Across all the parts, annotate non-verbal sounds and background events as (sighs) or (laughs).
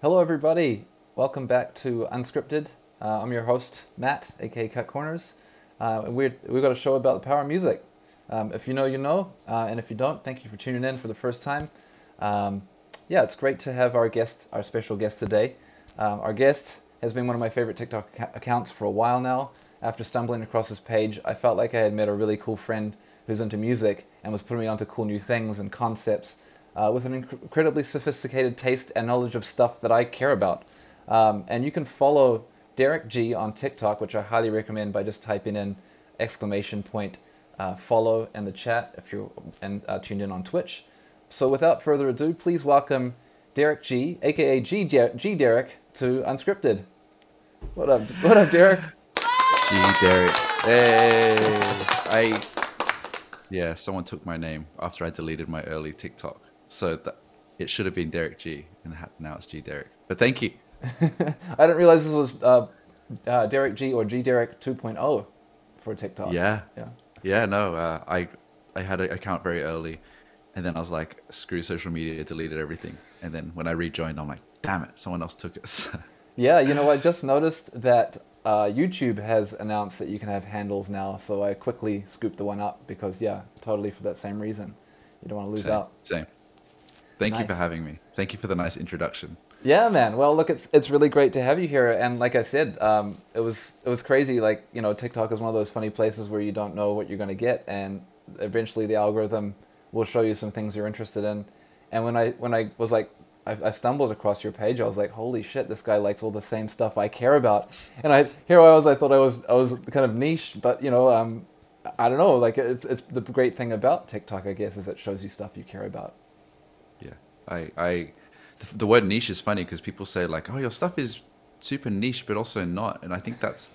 Hello, everybody. Welcome back to Unscripted. Uh, I'm your host, Matt, aka Cut Corners. Uh, we're, we've got a show about the power of music. Um, if you know, you know. Uh, and if you don't, thank you for tuning in for the first time. Um, yeah, it's great to have our guest, our special guest today. Um, our guest has been one of my favorite TikTok ac- accounts for a while now. After stumbling across his page, I felt like I had met a really cool friend who's into music and was putting me onto cool new things and concepts uh, with an inc- incredibly sophisticated taste and knowledge of stuff that I care about. Um, and you can follow Derek G on TikTok, which I highly recommend by just typing in exclamation point uh, follow in the chat if you're uh, tuned in on Twitch. So without further ado, please welcome Derek G, aka G, G Derek, to Unscripted. What up? What up, Derek? G Derek. Hey, I yeah, someone took my name after I deleted my early TikTok, so that it should have been Derek G, and ha- now it's G Derek. But thank you. (laughs) I didn't realize this was uh, uh, Derek G or G Derek 2.0 for TikTok. Yeah, Yeah. yeah. No, uh, I I had an account very early, and then I was like, screw social media, deleted everything, and then when I rejoined, I'm like, damn it, someone else took it. (laughs) Yeah, you know, I just noticed that uh, YouTube has announced that you can have handles now, so I quickly scooped the one up because, yeah, totally for that same reason. You don't want to lose same, out. same. Thank you for having me. Thank you for the nice introduction. Yeah, man. Well, look, it's it's really great to have you here, and like I said, um, it was it was crazy. Like you know, TikTok is one of those funny places where you don't know what you're gonna get, and eventually the algorithm will show you some things you're interested in. And when I when I was like, I, I stumbled across your page, I was like, holy shit, this guy likes all the same stuff I care about. And I here I was, I thought I was I was kind of niche, but you know, um, I don't know. Like it's it's the great thing about TikTok, I guess, is it shows you stuff you care about. I, I, the, the word niche is funny because people say like, oh, your stuff is super niche, but also not. And I think that's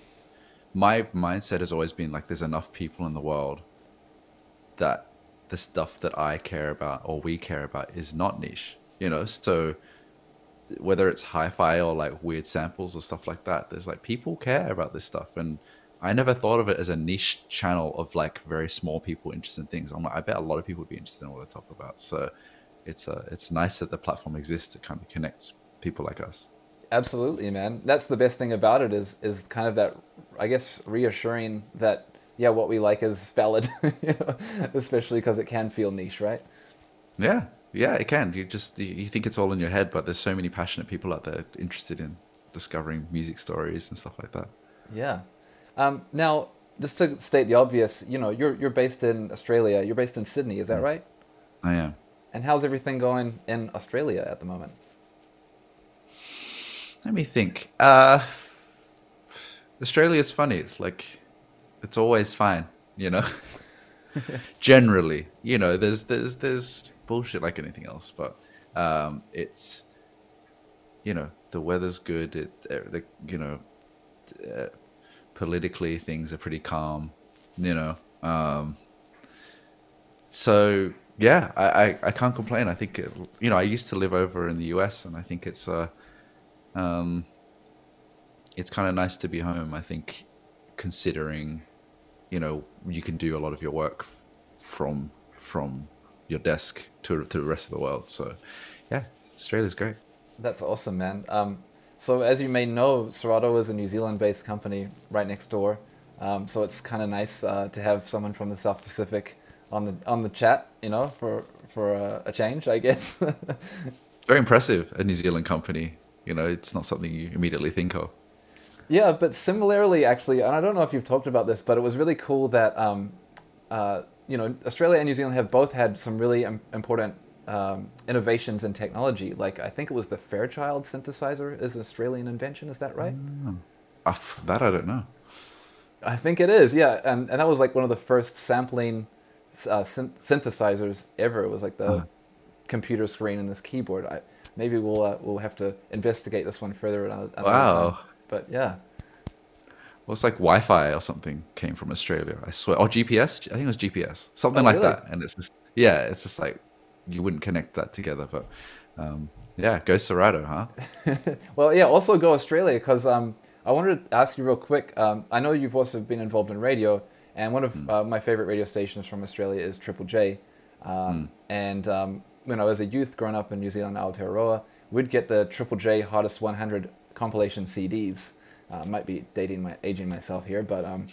my mindset has always been like, there's enough people in the world that the stuff that I care about or we care about is not niche. You know, so whether it's hi-fi or like weird samples or stuff like that, there's like people care about this stuff and. I never thought of it as a niche channel of like very small people interested in things. I'm like, I bet a lot of people would be interested in what I talk about. So it's uh, it's nice that the platform exists to kind of connect people like us. Absolutely, man. That's the best thing about it is is kind of that, I guess, reassuring that yeah, what we like is valid, (laughs) you know, especially because it can feel niche, right? Yeah, yeah, it can. You just you, you think it's all in your head, but there's so many passionate people out there interested in discovering music stories and stuff like that. Yeah. Um, now, just to state the obvious, you know, you're you're based in Australia. You're based in Sydney, is that right? I am. And how's everything going in Australia at the moment? Let me think. Uh, Australia's funny. It's like it's always fine, you know. (laughs) Generally, you know, there's there's there's bullshit like anything else, but um, it's you know the weather's good. It uh, the you know uh, politically things are pretty calm, you know. Um, so yeah, I, I, I can't complain. I think it, you know I used to live over in the US, and I think it's uh um, it's kind of nice to be home. I think, considering, you know, you can do a lot of your work from from your desk to to the rest of the world. So, yeah, Australia's great. That's awesome, man. Um, so as you may know, Serato is a New Zealand-based company right next door. Um, so it's kind of nice uh, to have someone from the South Pacific on the on the chat, you know, for for a, a change, I guess. (laughs) Very impressive, a New Zealand company. You know, it's not something you immediately think of. yeah, but similarly, actually, and I don't know if you've talked about this, but it was really cool that um, uh, you know Australia and New Zealand have both had some really im- important um, innovations in technology. Like I think it was the Fairchild synthesizer is an Australian invention. Is that right? F- that I don't know. I think it is, yeah, and and that was like one of the first sampling uh, syn- synthesizers ever. It was like the Huh. computer screen and this keyboard. I, maybe we'll uh, we'll have to investigate this one further. Another, another Wow. time. But yeah, Well, it's like Wi-Fi or something came from Australia. I swear, or GPS. I think it was GPS, something Oh, like really? that. And it's just yeah, it's just like you wouldn't connect that together. But um, yeah, go Serato, huh? (laughs) well, yeah. Also go Australia because um, I wanted to ask you real quick. Um, I know you've also been involved in radio, and one of uh, my favorite radio stations from Australia is Triple J. Um, And um, when I was a youth growing up in New Zealand, Aotearoa, we'd get the Triple J Hottest 100 compilation CDs. Uh, might be dating my aging myself here, but um,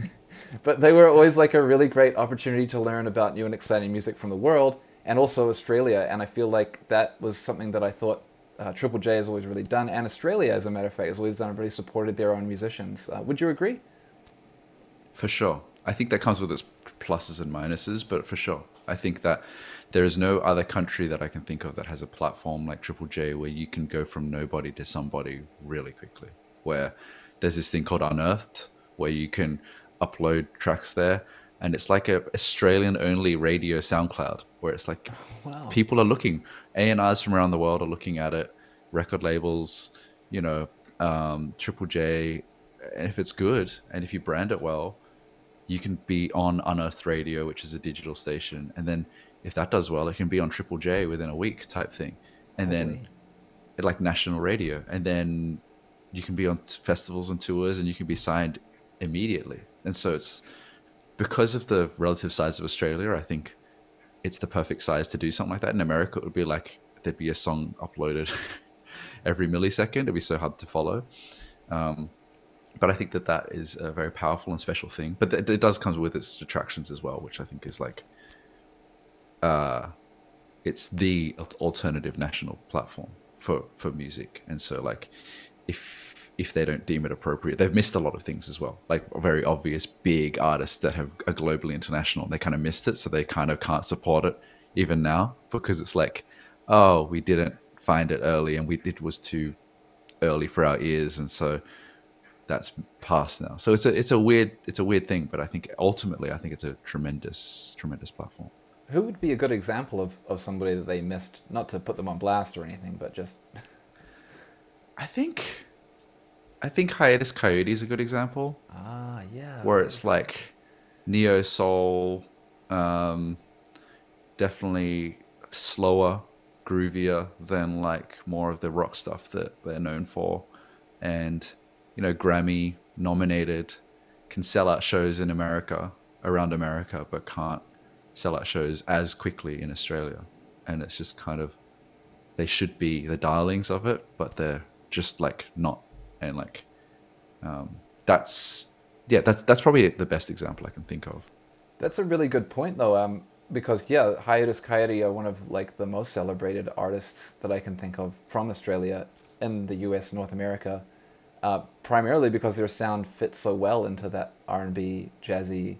(laughs) but they were always like a really great opportunity to learn about new and exciting music from the world and also Australia. And I feel like that was something that I thought uh, Triple J has always really done, and Australia, as a matter of fact, has always done. Really supported their own musicians. Uh, would you agree? For sure, I think that comes with its pluses and minuses, but for sure, I think that there is no other country that I can think of that has a platform like Triple J where you can go from nobody to somebody really quickly. Where there's this thing called Unearthed, where you can upload tracks there, and it's like a Australian only radio SoundCloud, where it's like wow. people are looking, A and R's from around the world are looking at it, record labels, you know, um, Triple J, and if it's good and if you brand it well, you can be on Unearthed Radio, which is a digital station, and then if that does well, it can be on Triple J within a week type thing, and Holy. then like national radio, and then you can be on festivals and tours, and you can be signed immediately. And so it's because of the relative size of Australia, I think it's the perfect size to do something like that. In America, it would be like there'd be a song uploaded (laughs) every millisecond. It'd be so hard to follow. Um, but I think that that is a very powerful and special thing. But it, it does come with its detractions as well, which I think is like, uh, it's the alternative national platform for for music. And so like, if if they don't deem it appropriate. They've missed a lot of things as well, like very obvious big artists that have are globally international. They kind of missed it, so they kind of can't support it even now because it's like, oh, we didn't find it early and we it was too early for our ears, and so that's past now. So it's a it's a weird it's a weird thing, but I think ultimately I think it's a tremendous tremendous platform. Who would be a good example of, of somebody that they missed? Not to put them on blast or anything, but just. I think I think Hiatus Kaiyote is a good example. Ah, yeah. Where it's like neo soul, um, definitely slower, groovier than like more of the rock stuff that they're known for, and you know Grammy nominated, can sell out shows in America around America, but can't sell out shows as quickly in Australia, and it's just kind of they should be the darlings of it, but they're just like not and like um, that's yeah that's that's probably the best example I can think of. That's a really good point though, um, because yeah, Hiatus Kaiyote are one of like the most celebrated artists that I can think of from Australia in the U.S. North America, uh, primarily because their sound fits so well into that R and B jazzy.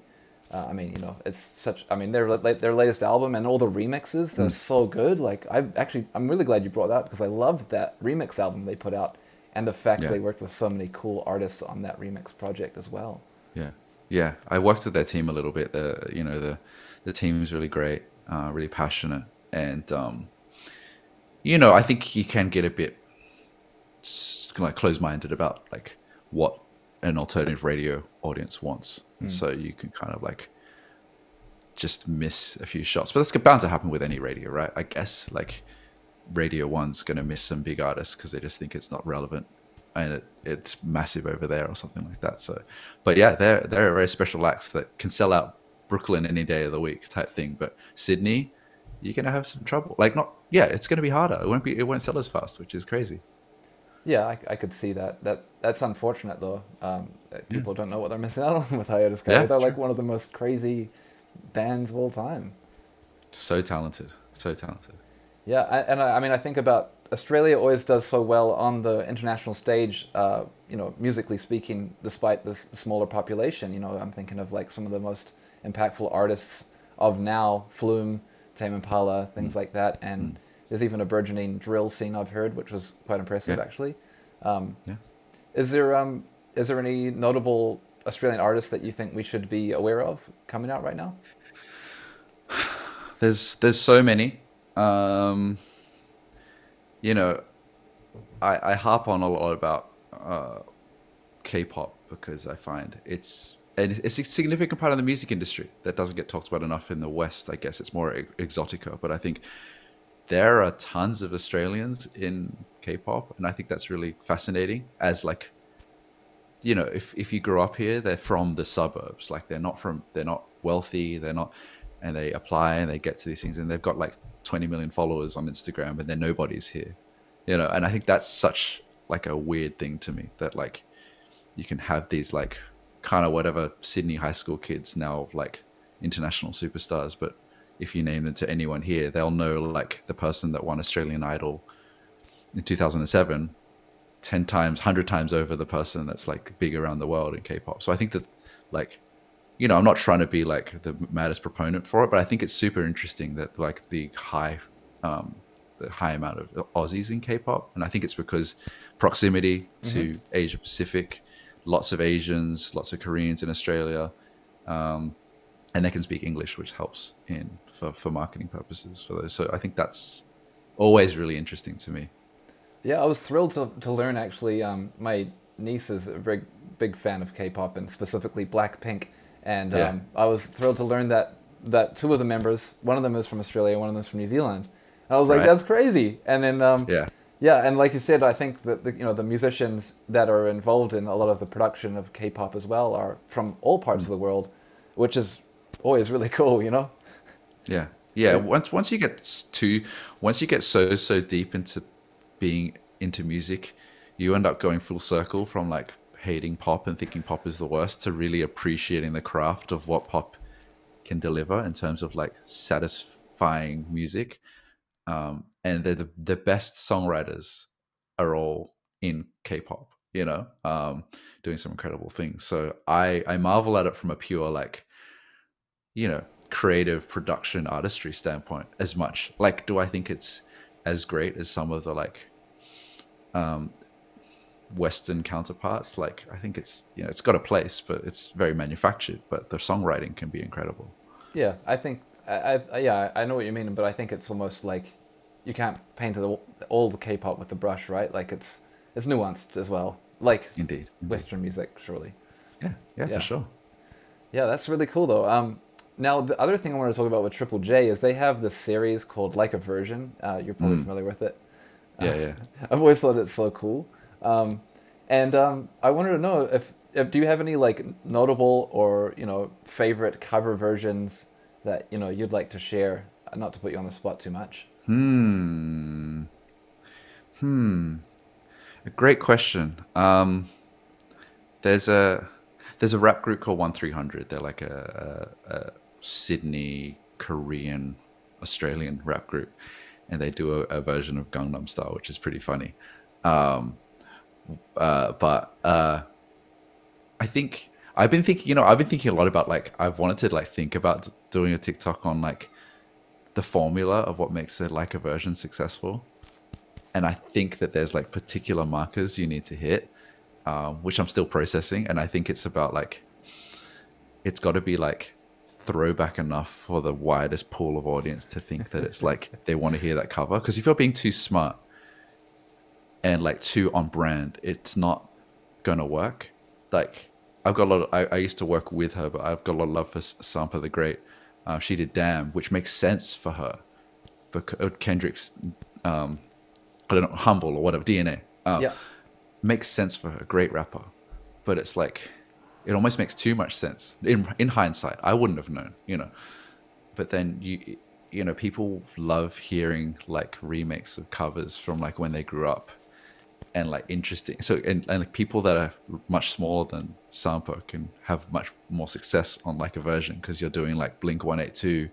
Uh, I mean, you know, it's such. I mean, their their latest album and all the remixes, they're mm. so good. Like, I actually, I'm really glad you brought that up because I love that remix album they put out and the fact yeah. they worked with so many cool artists on that remix project as well. Yeah, yeah. I worked with their team a little bit. The you know the the team is really great, uh, really passionate, and um, you know I think you can get a bit like close minded about like what an alternative radio audience wants, and mm. so you can kind of like just miss a few shots. But that's bound to happen with any radio, right? I guess like Radio One's going to miss some big artists because they just think it's not relevant and it, it's massive over there or something like that. So, but yeah, they're they're a very special act that can sell out Brooklyn any day of the week type thing. But Sydney, you're gonna have some trouble. Like not yeah, it's gonna be harder. It won't be it won't sell as fast, which is crazy. Yeah, I, I could see that. That that's unfortunate though. Um, people yeah. don't know what they're missing out on with Hiatus Yeah, they're true. like one of the most crazy bands of all time. So talented, so talented. Yeah, I, and I, I, mean, I think about Australia always does so well on the international stage, uh, you know, musically speaking, despite the smaller population. You know, I'm thinking of like some of the most impactful artists of now, Flume, Tame Impala, things mm. like that. And mm. There's even a burgeoning drill scene I've heard, which was quite impressive yeah. actually. Um, yeah. Is there um, is there any notable Australian artists that you think we should be aware of coming out right now? (sighs) There's there's so many um, you know, I, I harp on a lot about uh, K-pop because I find it's and it's a significant part of the music industry that doesn't get talked about enough in the West. I guess it's more exotica, but I think there are tons of Australians in K-pop, and I think that's really fascinating. As like, you know, if if you grow up here, they're from the suburbs. Like they're not from they're not wealthy. They're not, and they apply and they get to these things, and they've got like 20 million followers on Instagram, and they're nobody's here. you know, and I think that's such like a weird thing to me that like you can have these like kind of whatever Sydney high school kids now like international superstars, but if you name them to anyone here, they'll know like the person that won Australian Idol in 2007 10 times 100 times over the person that's like big around the world in k-pop so i think that like you know i'm not trying to be like the maddest proponent for it but i think it's super interesting that like the high um the high amount of aussies in k-pop and i think it's because proximity to mm-hmm. asia pacific lots of asians lots of koreans in australia um, and they can speak english which helps in for, for marketing purposes for those so i think that's always really interesting to me yeah, I was thrilled to, to learn actually. Um, my niece is a very big fan of K-pop and specifically Blackpink, and yeah. um, I was thrilled to learn that that two of the members, one of them is from Australia, one of them is from New Zealand. And I was like, right. that's crazy. And then um, yeah, yeah, and like you said, I think that the, you know the musicians that are involved in a lot of the production of K-pop as well are from all parts mm. of the world, which is always really cool, you know. Yeah. Yeah, once once you get too once you get so so deep into being into music, you end up going full circle from like hating pop and thinking pop is the worst to really appreciating the craft of what pop can deliver in terms of like satisfying music. Um, and the the best songwriters are all in K-pop, you know, um, doing some incredible things. So I I marvel at it from a pure like, you know, creative production artistry standpoint as much. Like, do I think it's as great as some of the like um, Western counterparts. Like I think it's you know it's got a place, but it's very manufactured. But the songwriting can be incredible. Yeah, I think I, I yeah I know what you mean, but I think it's almost like you can't paint the, all the K-pop with the brush, right? Like it's it's nuanced as well, like indeed, indeed. Western music, surely. Yeah, yeah, yeah, for sure. Yeah, that's really cool though. Um, now the other thing I want to talk about with Triple J is they have this series called Like a Version. Uh, you're probably mm. familiar with it. Yeah, yeah. (laughs) I've always thought it's so cool. Um, and um, I wanted to know if, if do you have any like notable or you know favorite cover versions that you know you'd like to share? Not to put you on the spot too much. Hmm. Hmm. A great question. Um, there's a there's a rap group called One Three Hundred. They're like a, a, a Sydney Korean Australian rap group and they do a, a version of Gangnam Style, which is pretty funny. Um, uh, but uh, I think I've been thinking, you know, I've been thinking a lot about like I've wanted to like think about doing a TikTok on like the formula of what makes a like a version successful, and I think that there's like particular markers you need to hit, um, which I'm still processing, and I think it's about like it's got to be like throwback enough for the widest pool of audience to think that it's like (laughs) they want to hear that cover. Because if you're being too smart and like too on brand, it's not gonna work. Like I've got a lot. Of, I, I used to work with her, but I've got a lot of love for Sampa the Great. Uh, she did "Damn," which makes sense for her. But uh, Kendrick's, um, I don't know, "Humble" or whatever DNA. Uh, yeah, makes sense for her. Great rapper, but it's like it almost makes too much sense in in hindsight. I wouldn't have known, you know. But then you you know people love hearing like remakes of covers from like when they grew up and like interesting so and, and like people that are much smaller than sampa can have much more success on like a version because you're doing like blink 182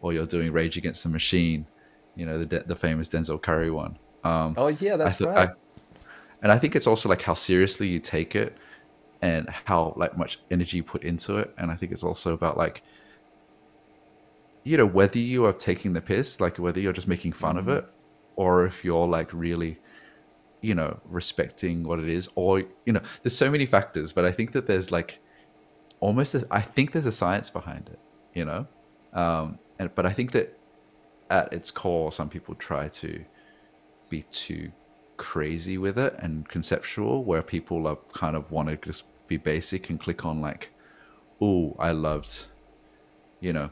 or you're doing rage against the machine you know the the famous denzel curry one um, oh yeah that's th- right I, and i think it's also like how seriously you take it and how like much energy you put into it. And i think it's also about like you know whether you are taking the piss like whether you're just making fun mm-hmm. of it or if you're like really you know respecting what it is or you know there's so many factors. But i think that there's like almost a, I think there's a science behind it you know? Um and but i think that at its core some people try to be too crazy with it and conceptual where people are kind of want to just be basic and click on like oh i loved you know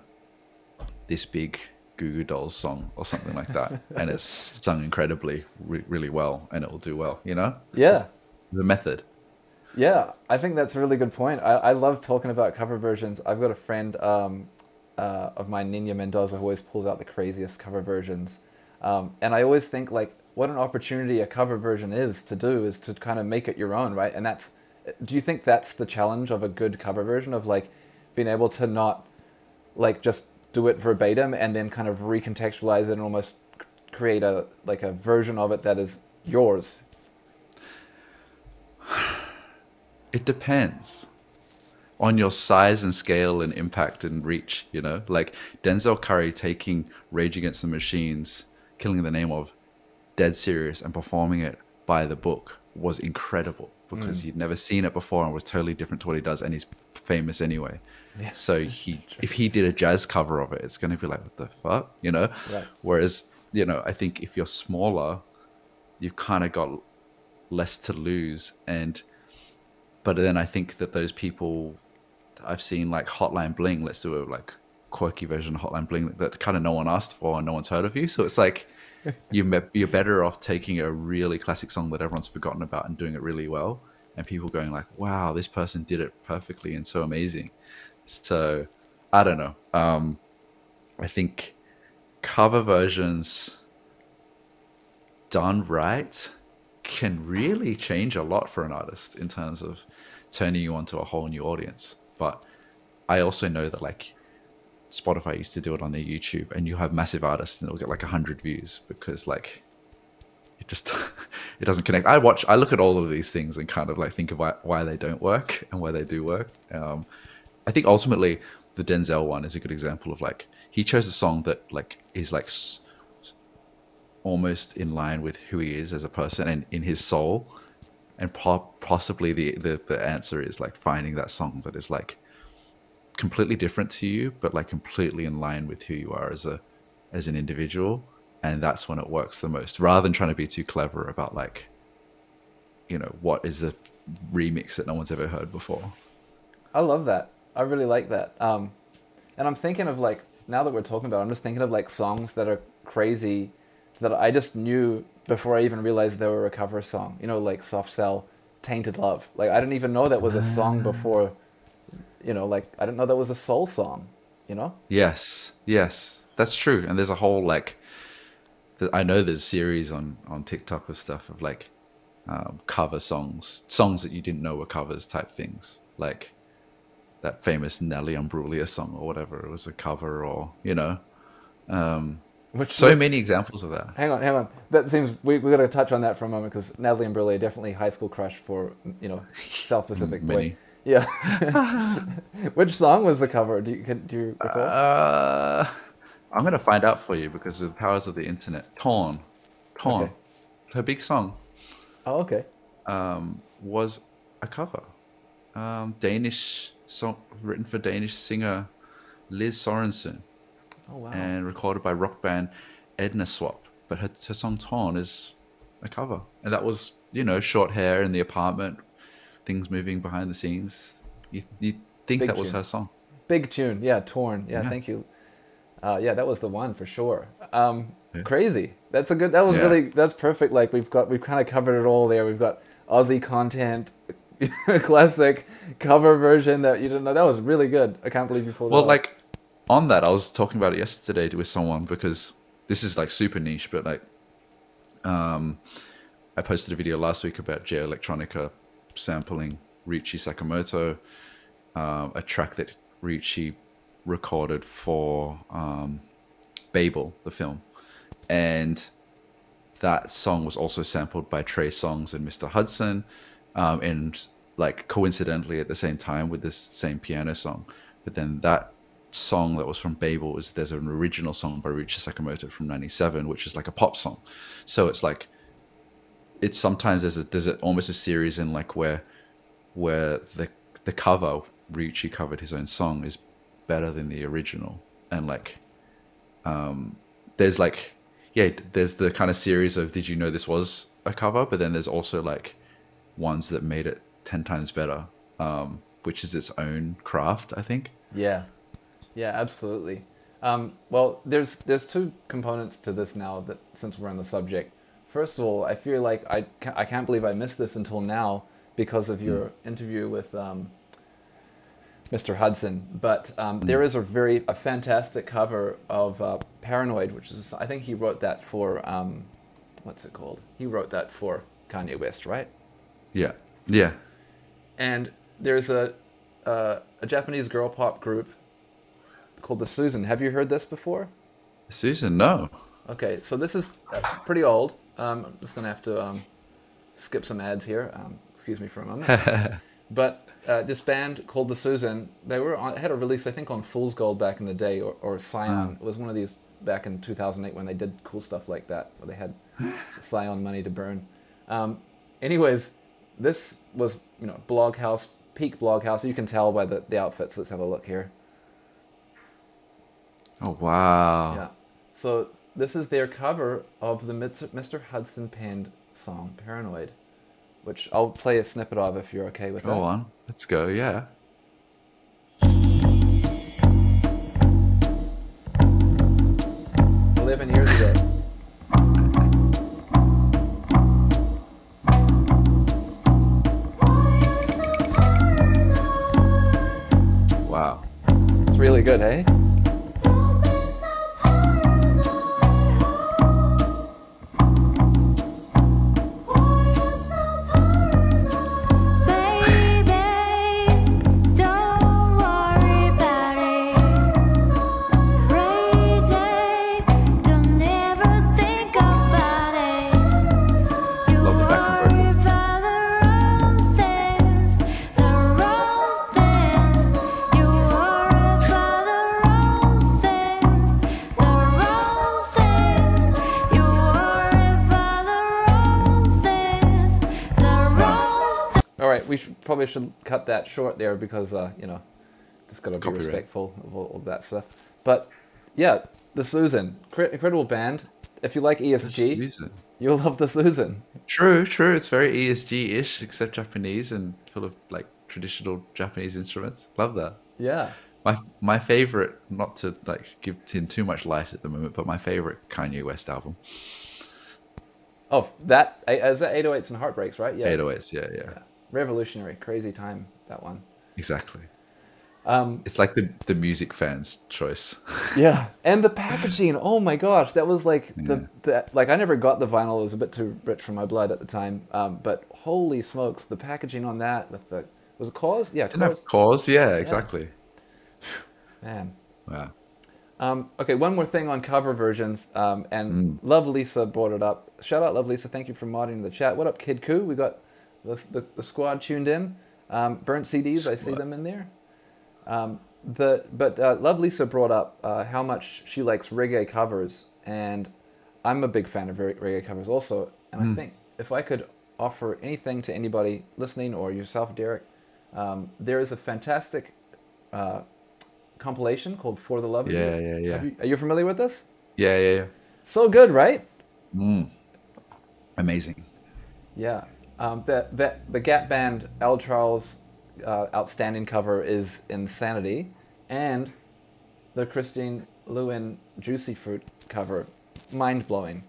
this big Goo Goo Dolls song or something like that. (laughs) And it's sung incredibly re- really well and it will do well you know? Yeah. It's the method. Yeah i think that's a really good point. I, I love talking about cover versions. I've got a friend um, uh, of mine nina mendoza who always pulls out the craziest cover versions. Um, and i always think like what an opportunity a cover version is to do is to kind of make it your own, right? And that's do you think that's the challenge of a good cover version of like being able to not like just do it verbatim and then kind of recontextualize it and almost create a like a version of it that is yours? It depends on your size and scale and impact and reach, you know? Like Denzel Curry taking Rage Against the Machines, killing the name of dead serious and performing it by the book was incredible because mm. he'd never seen it before and was totally different to what he does and he's famous anyway. Yeah. So he if he did a jazz cover of it, it's gonna be like, what the fuck? You know? Right. Whereas, you know, I think if you're smaller, you've kind of got less to lose and but then I think that those people I've seen like Hotline Bling, let's do a like quirky version of Hotline Bling that kind of no one asked for and no one's heard of you. So it's like (laughs) you you're better off taking a really classic song that everyone's forgotten about and doing it really well, and people going like, "Wow, this person did it perfectly and so amazing." So I don't know. Um, I think cover versions done right can really change a lot for an artist in terms of turning you onto a whole new audience. But I also know that like Spotify used to do it on their YouTube, and you have massive artists and it'll get like hundred views because like it just (laughs) it doesn't connect. I watch, I look at all of these things and kind of like think about why they don't work and why they do work. Um, I think ultimately the Denzel one is a good example of like he chose a song that like is like s- almost in line with who he is as a person and in his soul. And po- possibly the, the the answer is like finding that song that is like completely different to you, but like completely in line with who you are as a as an individual. And that's when it works the most, rather than trying to be too clever about like, you know, what is a remix that no one's ever heard before. I love that. I really like that. Um, and I'm thinking of like now that we're talking about, it, I'm just thinking of like songs that are crazy that I just knew before I even realized they were a cover song. You know, like Soft Cell, Tainted Love. Like I didn't even know that was a song ah. before you know, like I didn't know that was a soul song. You know? Yes, yes, that's true. And there's a whole like, I know there's series on on TikTok of stuff of like um, cover songs, songs that you didn't know were covers type things, like that famous Natalie Imbruglia song or whatever. It was a cover, or you know. Um, which, so which, many examples of that. Hang on, hang on. That seems we we got to touch on that for a moment because Natalie Imbruglia definitely high school crush for you know (laughs) South Pacific boy. Yeah. (laughs) (laughs) Which song was the cover? Do you can, do you recall? Uh, I'm gonna find out for you because of the powers of the internet. Torn, Torn, okay. her big song. Oh, okay. Um, was a cover. Um, Danish song written for Danish singer Lis Sorensen. Oh wow. And recorded by rock band Ednaswap. But her, her song Torn is a cover, and that was you know short hair in the apartment things moving behind the scenes. You you think Big that tune. was her song? Big tune, yeah, torn, yeah. yeah. Thank you. Uh, yeah, that was the one for sure. Um, yeah. Crazy. That's a good. That was yeah. really. That's perfect. Like we've got. We've kind of covered it all there. We've got Aussie content, (laughs) classic cover version that you didn't know. That was really good. I can't believe you pulled. Well, like on that, I was talking about it yesterday with someone because this is like super niche, but like, um, I posted a video last week about Jay Electronica sampling Ryuichi Sakamoto, uh, a track that Ryuichi recorded for um, Babel, the film. And that song was also sampled by Trey Songz and Mr. Hudson, um, and like coincidentally at the same time with this same piano song. But then that song that was from Babel is there's an original song by Ryuichi Sakamoto from '97, which is like a pop song. So it's like it's sometimes there's a there's a, almost a series in like where where the the cover Ryuichi covered his own song is better than the original. And like um there's like yeah there's the kind of series of did you know this was a cover? But then there's also like ones that made it 10 times better um which is its own craft i think. Yeah. Yeah absolutely. Um well there's there's two components to this now that since we're on the subject First of all, I feel like I, I can't believe I missed this until now because of your mm. interview with um, Mr. Hudson. But um, mm. there is a very a fantastic cover of uh, Paranoid, which is I think he wrote that for um, what's it called? He wrote that for Kanye West, right? Yeah. Yeah. And there's a uh, a Japanese girl pop group called the Suzan. Have you heard this before? Suzan, no. Okay, so this is uh, pretty old. Um, I'm just gonna have to um, skip some ads here. Um, excuse me for a moment. (laughs) but uh, this band called the Suzan, they were on, had a release I think on Fool's Gold back in the day, or, or Scion. It was one of these back in 2008 when they did cool stuff like that, where they had (laughs) Scion money to burn. Um, anyways, this was you know Bloghouse, peak Bloghouse. You can tell by the, the outfits. Let's have a look here. Oh wow. Yeah. So this is their cover of the Mr. Hudson penned song "Paranoid," which I'll play a snippet of if you're okay with Go that. on. Let's go. Yeah. Eleven years that short there because uh, you know, just gotta be Copyright. respectful of all, all that stuff. But yeah, the Suzan, Cre- incredible band. If you like ESG, you'll love the Suzan. True, true. It's very ESG-ish, except Japanese and full of like traditional Japanese instruments. Love that. Yeah. My my favorite, not to like give in too much light at the moment, but my favorite Kanye West album, Oh, that is that 808s and Heartbreaks, right? Yeah. 808s. Yeah, yeah, Yeah. Revolutionary, crazy time that one. exactly. Um, It's like the the music fans' choice. (laughs) yeah, and the packaging. Oh my gosh, that was like the, the like I never got the vinyl. It was a bit too rich for my blood at the time. Um, but holy smokes, the packaging on that with the was it KAWS? Yeah, Didn't have KAWS. KAWS. Yeah, exactly. Man. Wow. Um, okay, one more thing on cover versions. Um, and Mm. Love Lisa brought it up. Shout out Love Lisa. Thank you for modding the chat. What up, Kid Koo? We got the, the, the squad tuned in. Um, burnt CDs, I see them in there. Um, the but uh, Love Lisa brought up uh, how much she likes reggae covers, and I'm a big fan of reggae covers also. And Hmm. I think if I could offer anything to anybody listening or yourself, Derek, um, there is a fantastic uh, compilation called "For the Love of Yeah, You." yeah, yeah. You, are you familiar with this? Yeah, yeah, yeah. So good, right? Amazing. Yeah. Um, the, the, the Gap Band L. Charles uh, outstanding cover is Insanity, and the Christine Lewin Juicy Fruit cover, mind blowing.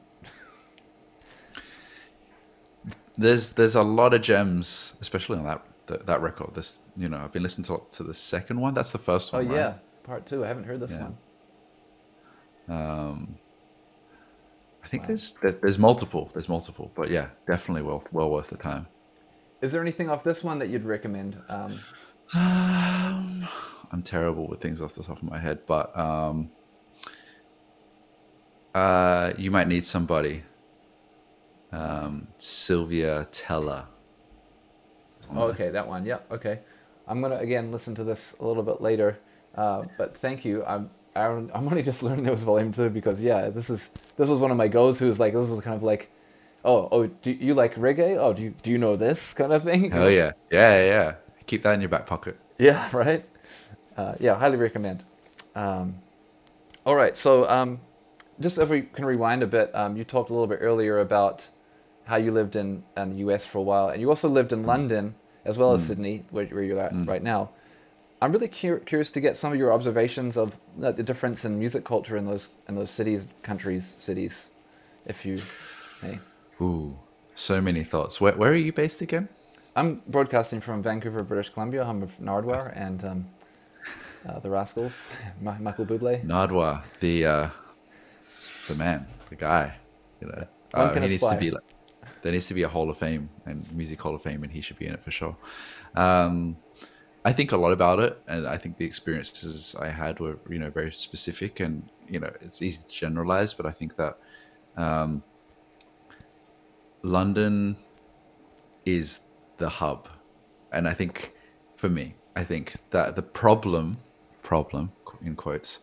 There's there's a lot of gems, especially on that that, that record. This you know I've been listening to to the second one. That's the first one. Oh yeah, part two. I haven't heard this Yeah. one. Um, I think there's there's multiple. There's multiple, but yeah, definitely well well worth the time. Is there anything off this one that you'd recommend? Um, I'm terrible with things off the top of my head, but um, uh, you might need somebody. Um, Sylvia Tella. oh, okay, that one. Yep. Okay, I'm gonna again listen to this a little bit later. Uh, but thank you. I'm I'm only just learning there was volume two because yeah, this is this was one of my go-tos. Like this was kind of like, oh oh, do you like reggae? Oh, do you do you know this kind of thing? Oh yeah, yeah, yeah, yeah. Keep that in your back pocket. Yeah, (laughs) right. Uh, yeah, highly recommend. Um, all right, so um, just if we can rewind a bit, um, you talked a little bit earlier about how you lived in, in the U.S. for a while, and you also lived in London as well as Sydney, where, where you're at right now. I'm really cur- curious to get some of your observations of uh, the difference in music culture in those in those cities, countries, cities, if you may. Ooh, so many thoughts. Where where are you based again? I'm broadcasting from Vancouver, British Columbia. I'm of Nardwuar and um, uh, the Rascalz, (laughs) Ma- Michael Bublé. Nardwuar, the uh, the man, the guy. You know. Can he needs to be like, there needs to be a Hall of Fame and Music Hall of Fame, and he should be in it for sure. Um, I think a lot about it, and I think the experiences I had were, you know, very specific, and you know, it's easy to generalize, but I think that um, London is the hub, and I think for me, I think that the problem, problem in quotes,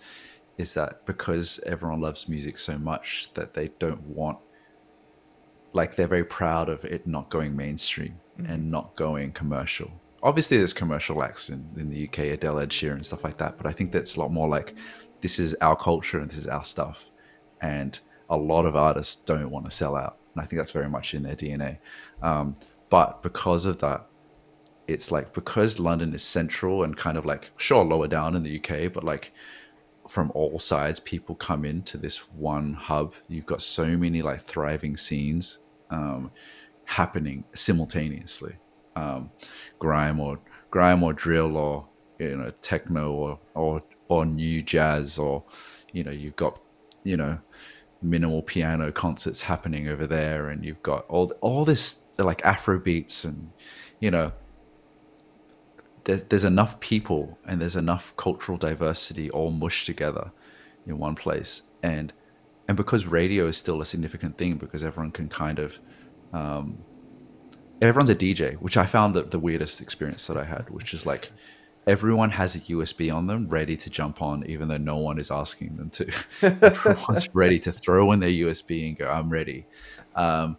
is that because everyone loves music so much that they don't want like they're very proud of it not going mainstream and not going commercial. Obviously, there's commercial acts in, in the UK, Adele, Ed Sheeran, and stuff like that. But I think that's a lot more like this is our culture and this is our stuff. And a lot of artists don't want to sell out. And I think that's very much in their DNA. Um, but because of that, it's like because London is central and kind of like, sure, lower down in the UK, but like from all sides people come into this one hub you've got so many like thriving scenes um, happening simultaneously um, grime or grime or drill or you know techno or or or new jazz or you know you've got you know minimal piano concerts happening over there and you've got all all this like afro beats and you know there's, there's enough people and there's enough cultural diversity all mushed together in one place. And and because radio is still a significant thing because everyone can kind of um, everyone's a dj which i found the, the weirdest experience that i had which is like everyone has a usb on them ready to jump on even though no one is asking them to (laughs) everyone's ready to throw in their usb and go i'm ready um,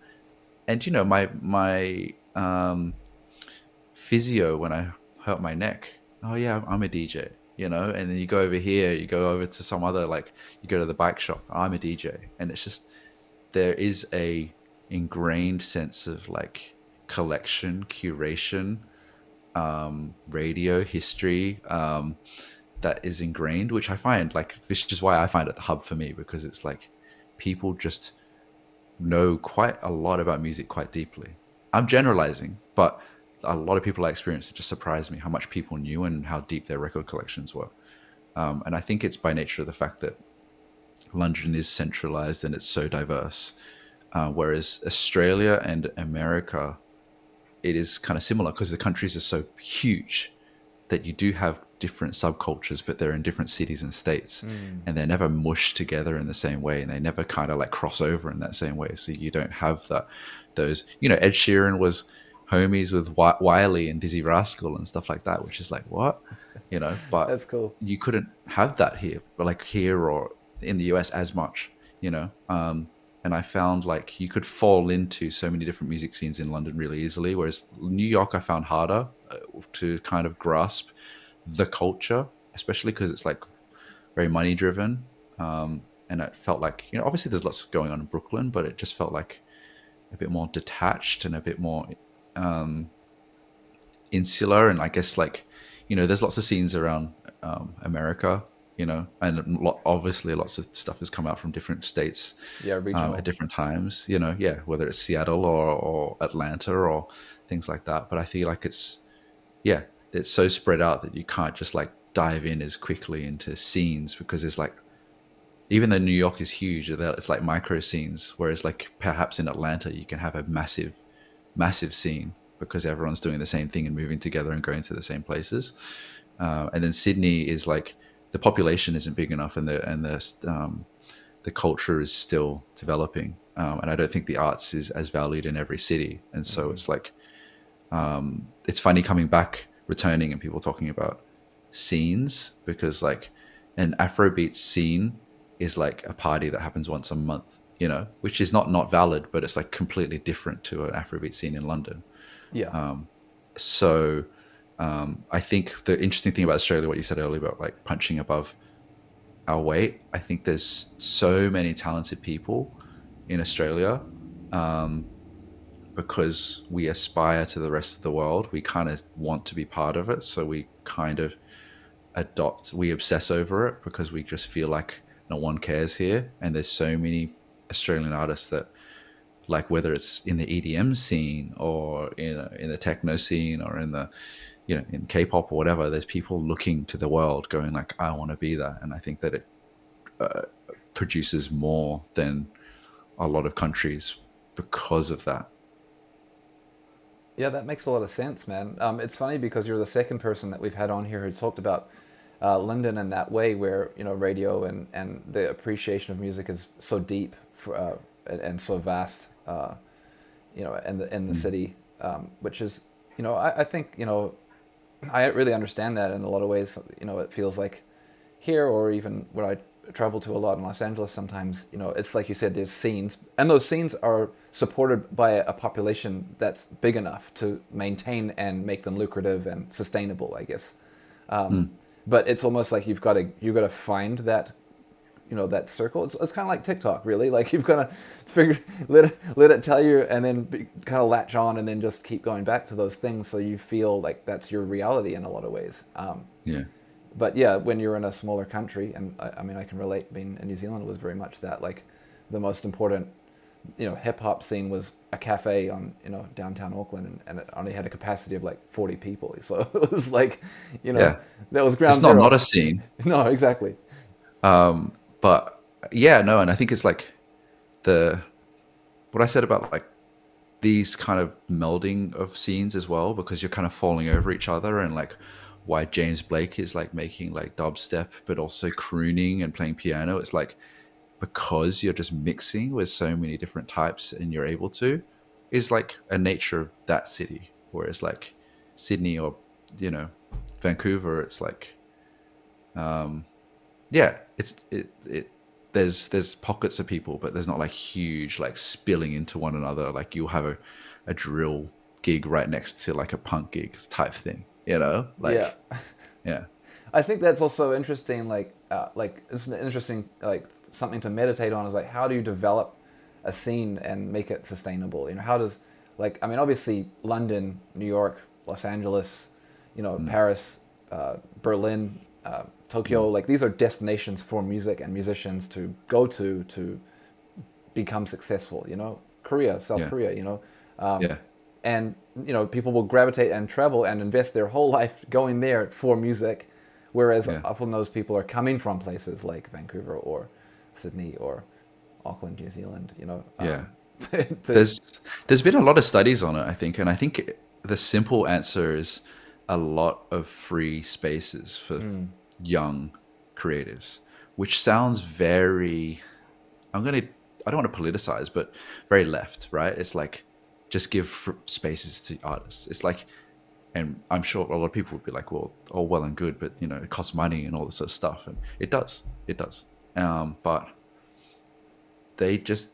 and you know my my um, physio when i hurt my neck. Oh yeah, I'm a DJ, you know. And then you go over here, you go over to some other like you go to the bike shop. I'm a DJ, and it's just there is a ingrained sense of like collection, curation, um, radio history um, that is ingrained, which I find like which is why I find it the hub for me because it's like people just know quite a lot about music quite deeply. I'm generalizing, but a lot of people I experienced, it just surprised me how much people knew and how deep their record collections were. Um, and I think it's by nature of the fact that London is centralized and it's so diverse. Uh, whereas Australia and America, it is kind of similar because the countries are so huge that you do have different subcultures, but they're in different cities and states, mm. and they're never mushed together in the same way, and they never kind of like cross over in that same way. So you don't have that those. You know, Ed Sheeran was homies with Wiley and Dizzee Rascal and stuff like that, which is like what, you know. (laughs) But that's cool. You couldn't have that here, like here or in the US as much, you know. Um, and I found like you could fall into so many different music scenes in London really easily, whereas New York I found harder uh, to kind of grasp the culture, especially because it's like very money driven. Um, and it felt like you know obviously there's lots going on in Brooklyn, but it just felt like a bit more detached and a bit more um, insular, and I guess like you know, there's lots of scenes around um, America, you know, and obviously lots of stuff has come out from different states, yeah, um, at different times, you know, yeah, whether it's Seattle or, or Atlanta or things like that. But I feel like it's, yeah, it's so spread out that you can't just like dive in as quickly into scenes because it's like even though New York is huge, it's like micro scenes. Whereas like perhaps in Atlanta, you can have a massive massive scene because everyone's doing the same thing and moving together and going to the same places. Uh, and then Sydney is like the population isn't big enough, and the and the um, the culture is still developing. Um, and I don't think the arts is as valued in every city. And so mm-hmm. it's like um, it's funny coming back, returning, and people talking about scenes because like an Afrobeat scene is like a party that happens once a month you know, which is not not valid, but it's like completely different to an Afrobeat scene in London. Yeah. Um, so um, I think the interesting thing about Australia, what you said earlier about like punching above our weight, I think there's so many talented people in Australia um, because we aspire to the rest of the world. We kind of want to be part of it, so we kind of adopt, we obsess over it because we just feel like no one cares here, and there's so many Australian artists that like whether it's in the EDM scene or in in the techno scene or in the you know in K-pop or whatever there's people looking to the world going like I want to be that and I think that it uh, produces more than a lot of countries because of that. Yeah, that makes a lot of sense, man. Um, it's funny because you're the second person that we've had on here who talked about uh, London in that way, where you know radio and, and the appreciation of music is so deep for, uh, and, and, so vast, uh, you know, in the in the mm. city, um, which is you know I, I think you know I really understand that in a lot of ways. You know, it feels like here or even where I travel to a lot in Los Angeles sometimes, you know, it's like you said, there's scenes, and those scenes are supported by a population that's big enough to maintain and make them lucrative and sustainable, I guess. Um, mm. But it's almost like you've got to you've got to find that, you know, that circle. It's, it's kind of like TikTok, really. Like (laughs) you've got to figure let it, let it tell you, and then be, kind of latch on, and then just keep going back to those things, so you feel like that's your reality in a lot of ways. Um, yeah but yeah, when you're in a smaller country, and I, I, mean, I can relate. Being in New Zealand was very much that. Like, the most important, you know, hip hop scene was a cafe on you know downtown Auckland, and, and, it only had a capacity of like 40 people. (laughs) So it was like, you know, yeah. that was ground It's not not a scene. (laughs) No, exactly. Um, but yeah, no, and I think it's like the what I said about like these kind of melding of scenes as well, because you're kind of falling over each other and like why James Blake is like making like dubstep, but also crooning and playing piano. It's like because you're just mixing with so many different types and you're able to, is like a nature of that city. Whereas like Sydney or you know Vancouver, it's like, um, yeah, it's it it. There's there's pockets of people, but there's not like huge like spilling into one another. Like you'll have a, a drill gig right next to like a punk gig type thing you know like yeah (laughs) yeah i think that's also interesting like uh, like it's an interesting like something to meditate on is like how do you develop a scene and make it sustainable you know how does like i mean obviously london new york los angeles you know mm. paris uh, berlin uh, tokyo mm. like these are destinations for music and musicians to go to to become successful you know korea south yeah. korea you know um, yeah and you know people will gravitate and travel and invest their whole life going there for music whereas yeah. often those people are coming from places like vancouver or sydney or auckland new zealand you know um, yeah (laughs) to, to there's there's been a lot of studies on it i think and i think the simple answer is a lot of free spaces for mm. Young creatives which sounds very i'm going to i don't want to politicize but very left right it's like just give spaces to artists. It's like, and I'm sure a lot of people would be like, well, all well and good, but you know, it costs money and all this sort of stuff, and it does, it does. Um, but they just,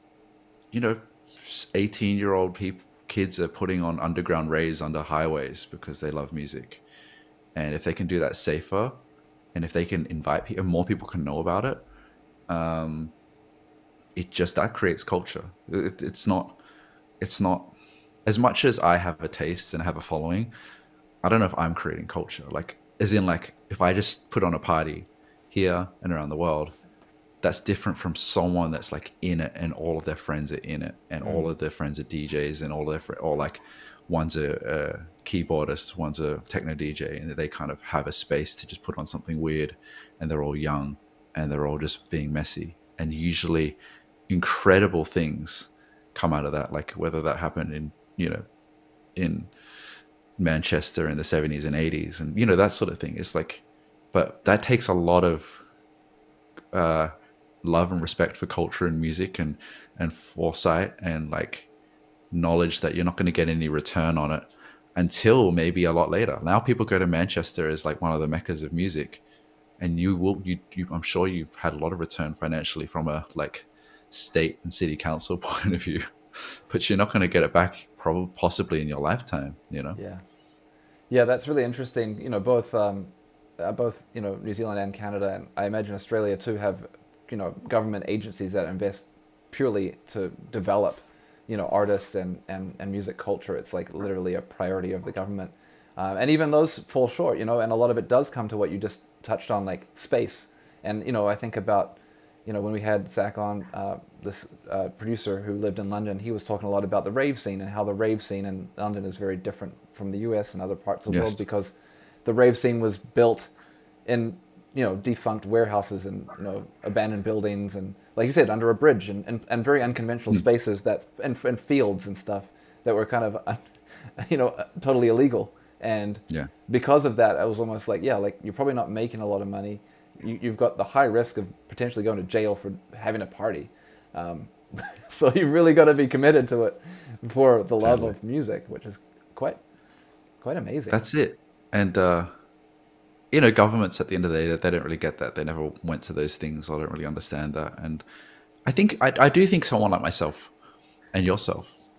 you know, 18 year old people, kids are putting on underground raves under highways because they love music, and if they can do that safer, and if they can invite people, more people can know about it. Um, it just that creates culture. It, it's not, it's not as much as I have a taste and I have a following, I don't know if I'm creating culture. Like, as in, like, if I just put on a party here and around the world, that's different from someone that's like in it and all of their friends are in it and mm. all of their friends are DJs and all of their friends, or like one's a, a keyboardist, one's a techno DJ, and they kind of have a space to just put on something weird and they're all young and they're all just being messy. And usually incredible things come out of that, like whether that happened in you know, in Manchester in the 70s and 80s and, you know, that sort of thing. It's like, but that takes a lot of uh, love and respect for culture and music and, and foresight and like knowledge that you're not going to get any return on it until maybe a lot later. Now people go to Manchester as like one of the meccas of music, and you will you, you I'm sure you've had a lot of return financially from a like state and city council (laughs) point of view, but you're not going to get it back probably possibly in your lifetime you know? Yeah. Yeah that's really interesting. You know both um, uh, both you know New Zealand and Canada and I imagine Australia too have you know government agencies that invest purely to develop you know artists and and, and music culture it's like literally a priority of the government um, and even those fall short you know and a lot of it does come to what you just touched on like space and you know I think about you know, when we had Zach on, uh, this uh, producer who lived in London, he was talking a lot about the rave scene and how the rave scene in London is very different from the US and other parts of the yes. world because the rave scene was built in you know defunct warehouses and you know abandoned buildings and like you said under a bridge and, and, and very unconventional Hmm. spaces that and, and fields and stuff that were kind of (laughs) you know totally illegal and Yeah. because of that I was almost like yeah like you're probably not making a lot of money you, you've got the high risk of potentially going to jail for having a party um, (laughs) so you really got to be committed to it for the love Totally. of music which is quite quite amazing That's it. And uh, you know, governments at the end of the day, they don't really get that. They never went to those things. I don't really understand that. And I think I, I do think someone like myself and yourself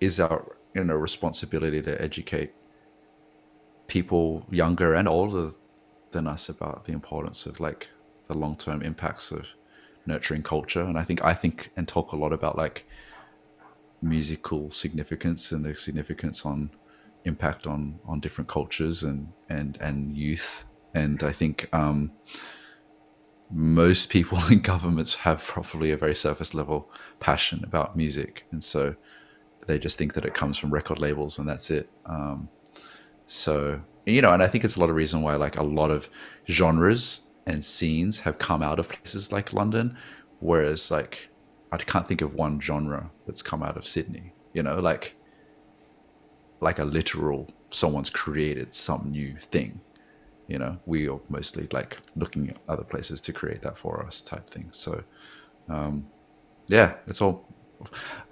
is our you know responsibility to educate people younger and older than us about the importance of like the long term impacts of nurturing culture. And I think I think and talk a lot about like musical significance and the significance on impact on on different cultures and and and youth. And i think um most people (laughs) in governments have probably a very surface level passion about music. And so they just think that it comes from record labels and that's it. Um so you know and i think it's a lot of reason why like a lot of genres and scenes have come out of places like london whereas like i can't think of one genre that's come out of sydney you know like like a literal someone's created some new thing you know we are mostly like looking at other places to create that for us type thing so um yeah it's all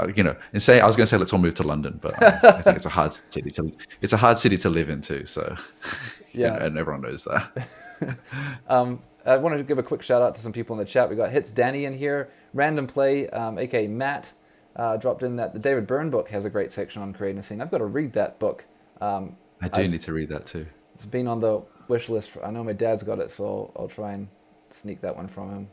uh, you know and say i was going to say let's all move to london but um, i think it's a hard (laughs) city to it's a hard city to live in too so (laughs) Yeah. and, and everyone knows that (laughs) Um, I wanted to give a quick shout out to some people in the chat. We got Hits Danny in here, Random Play, um, aka Matt, uh, dropped in that the David Byrne book has a great section on creating a scene. I've got to read that book. Um, i do I've- need to read that too it's been on the wish list. For, I know my dad's got it, so I'll, I'll try and sneak that one from him.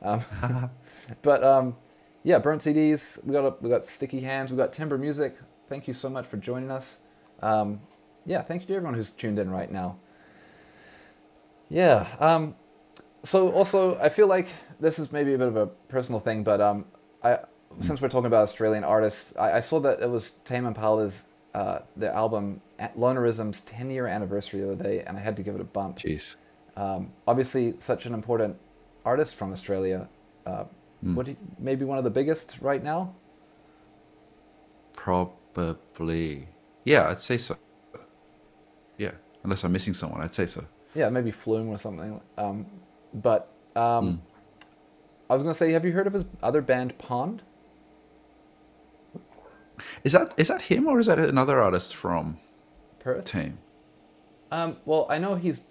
Um, (laughs) but um, yeah, burnt CDs. We got a, we got sticky hands. We got Timber Music. Thank you so much for joining us. Um, yeah, thank you to everyone who's tuned in right now. Yeah. Um, so also, I feel like this is maybe a bit of a personal thing, but um, I since we're talking about Australian artists, I, I saw that it was Tame Impala's uh, their album Lonerism's 10 year anniversary the other day, and I had to give it a bump. jeez Um, obviously, such an important artist from Australia. Uh, Mm. What you, maybe one of the biggest right now? probably yeah i'd say so yeah unless i'm missing someone i'd say so Yeah, maybe Flume or something. Um, but um, Mm. I was gonna say, have you heard of his other band Pond? Is that is that him or is that another artist from Perth. tame Um, well, I know he's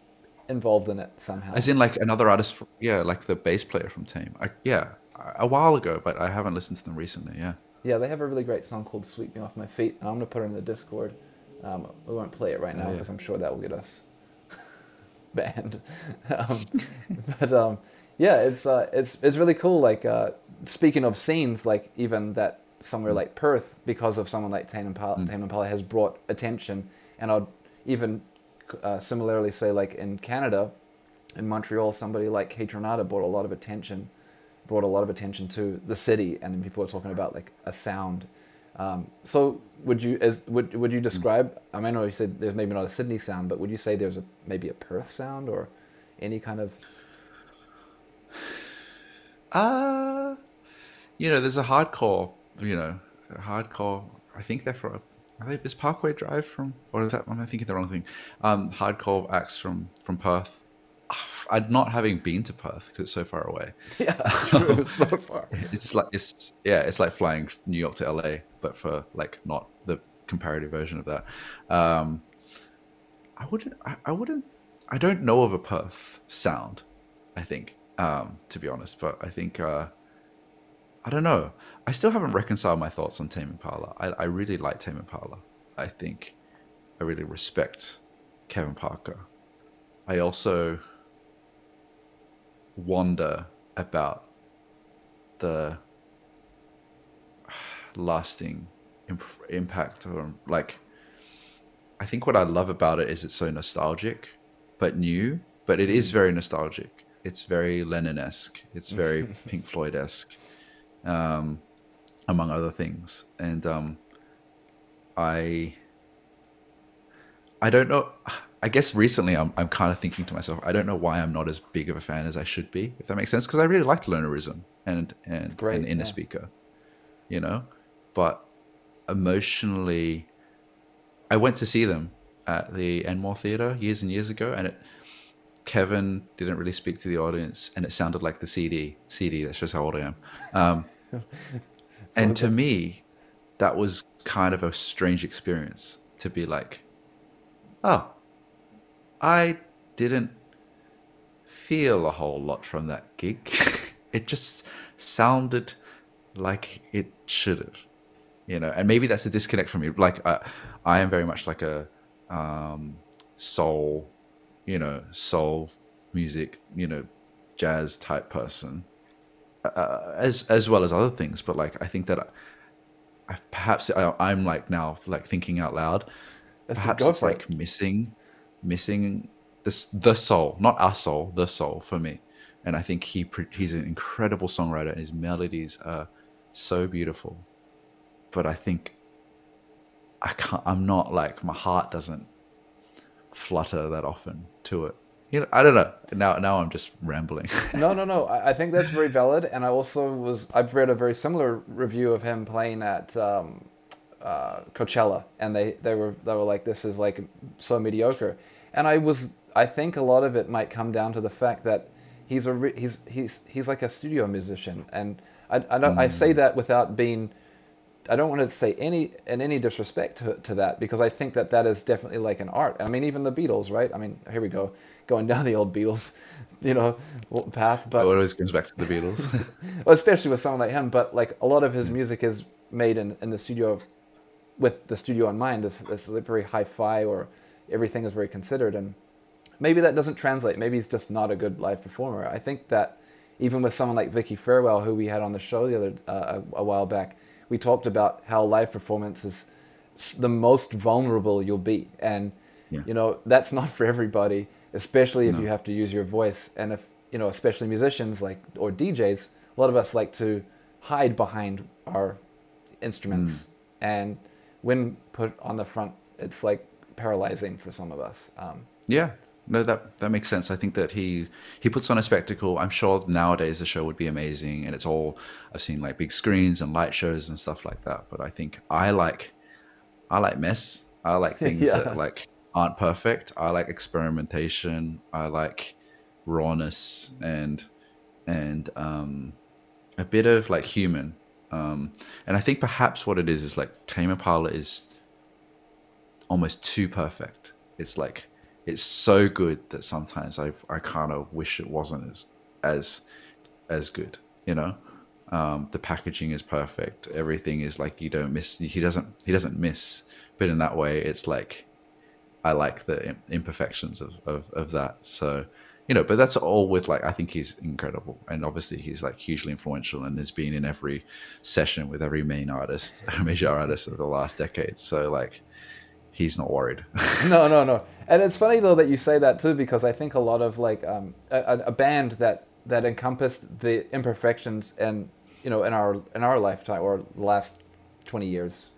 involved in it somehow. As in, like another artist, fr yeah, like the bass player from Team. I, yeah, a while ago, but I haven't listened to them recently. Yeah, Yeah, they have a really great song called "Sweep Me Off My Feet," and I'm gonna put it in the Discord. Um, we won't play it right now Oh, yeah. because I'm sure that will get us (laughs) banned. (laughs) um, but um, yeah, it's uh, it's it's really cool. Like uh, speaking of scenes, like even that somewhere like Perth, because of someone like Tame Impala, Mm. Tame Impala has brought attention, and I'd even uh, similarly say like in Canada, in Montreal, somebody like Kaytranada brought a lot of attention brought a lot of attention to the city, and then people are talking about like a sound. Um, so would you as would would you describe? I mean, I know you said there's maybe not a Sydney sound, but would you say there's a maybe a Perth sound or any kind of uh you know, there's a hardcore, you know, hardcore. I think they're from. Are they, is Parkway Drive from, or is that? Am I thinking the wrong thing? Um, hardcore acts from from Perth. (sighs) I'm not having been to Perth because it's so far away. (laughs) yeah (laughs) true, so far? It's like it's yeah, it's like flying New York to LA, but for like not the comparative version of that. Um, I wouldn't. I, I wouldn't. I don't know of a Perth sound. I think, um, to be honest, but I think uh, I don't know. I still haven't reconciled my thoughts on Tame Impala. I, I really like Tame Impala. I think I really respect Kevin Parker. I also wonder about the lasting imp- impact or like i think what i love about it is it's so nostalgic but new but it is very nostalgic it's very lennon-esque it's very (laughs) pink floyd-esque um, among other things and um, i i don't know I guess recently I'm, I'm kind of thinking to myself, I don't know why I'm not as big of a fan as I should be, if that makes sense. Because I really liked Lonerism and and, great, and Inner yeah. Speaker, you know. But emotionally, I went to see them at the Enmore Theatre years and years ago, and it, Kevin didn't really speak to the audience, and it sounded like the CD. CD. That's just how old I am. Um, (laughs) and to me, that was kind of a strange experience to be like, oh, I didn't feel a whole lot from that gig. (laughs) it just sounded like it should have, you know. And maybe that's a disconnect from me. Like I, I am very much like a um, soul, you know, soul music, you know, jazz type person, uh, as as well as other things. But like I think that. I, I, perhaps I, I'm like now like thinking out loud. Let's perhaps it's like it. missing missing this the soul not our soul the soul for me and i think he he's an incredible songwriter and his melodies are so beautiful but i think i can't i'm not like my heart doesn't flutter that often to it you know i don't know now now i'm just rambling (laughs) no, no, no. I, I think that's very valid, and I also was. I've read a very similar review of him playing at um, uh, Coachella, and they, they were they were like, "This is like so mediocre," and I was. I think a lot of it might come down to the fact that he's a re- he's he's he's like a studio musician, and I I, don't, I say that without being. I don't want to say any in any disrespect to, to that because I think that that is definitely like an art. I mean, even the Beatles, right? I mean, here we go, going down the old Beatles, (laughs) you know, path. But it always comes back to the beatles (laughs) well, especially with someone like him. But like a lot of his music is made in, in the studio with the studio in mind. It's, it's very hi-fi or everything is very considered, and maybe that doesn't translate. Maybe he's just not a good live performer. I think that even with someone like Vicky Farewell, who we had on the show the other uh, a, a while back, we talked about how live performance is the most vulnerable you'll be, and Yeah. you know that's not for everybody, especially if No. you have to use your voice, and if you know, especially musicians like or DJs, a lot of us like to hide behind our instruments, and when put on the front, it's like paralyzing for some of us. Um, Yeah, no, that that makes sense. I think that he he puts on a spectacle. I'm sure nowadays the show would be amazing, and it's all I've seen like big screens and light shows and stuff like that. But I think I like I like mess. I like (laughs) things Yeah. that like aren't perfect. I like experimentation. I like rawness and and um, a bit of like human. Um, and I think perhaps what it is is like Tame Impala is almost too perfect. It's like it's so good that sometimes I I kind of wish it wasn't as as as good. You know, um, the packaging is perfect. Everything is like you don't miss. He doesn't he doesn't miss. But in that way, it's like I like the imperfections of, of, of that. So, you know, but that's all with like, I think he's incredible. And obviously he's like hugely influential and has been in every session with every main artist, (laughs) major artist of the last decade. So like, he's not worried. (laughs) no, no, no. And it's funny though that you say that too, because I think a lot of like um, a, a- band that that encompassed the imperfections and you know in our in our lifetime or last twenty years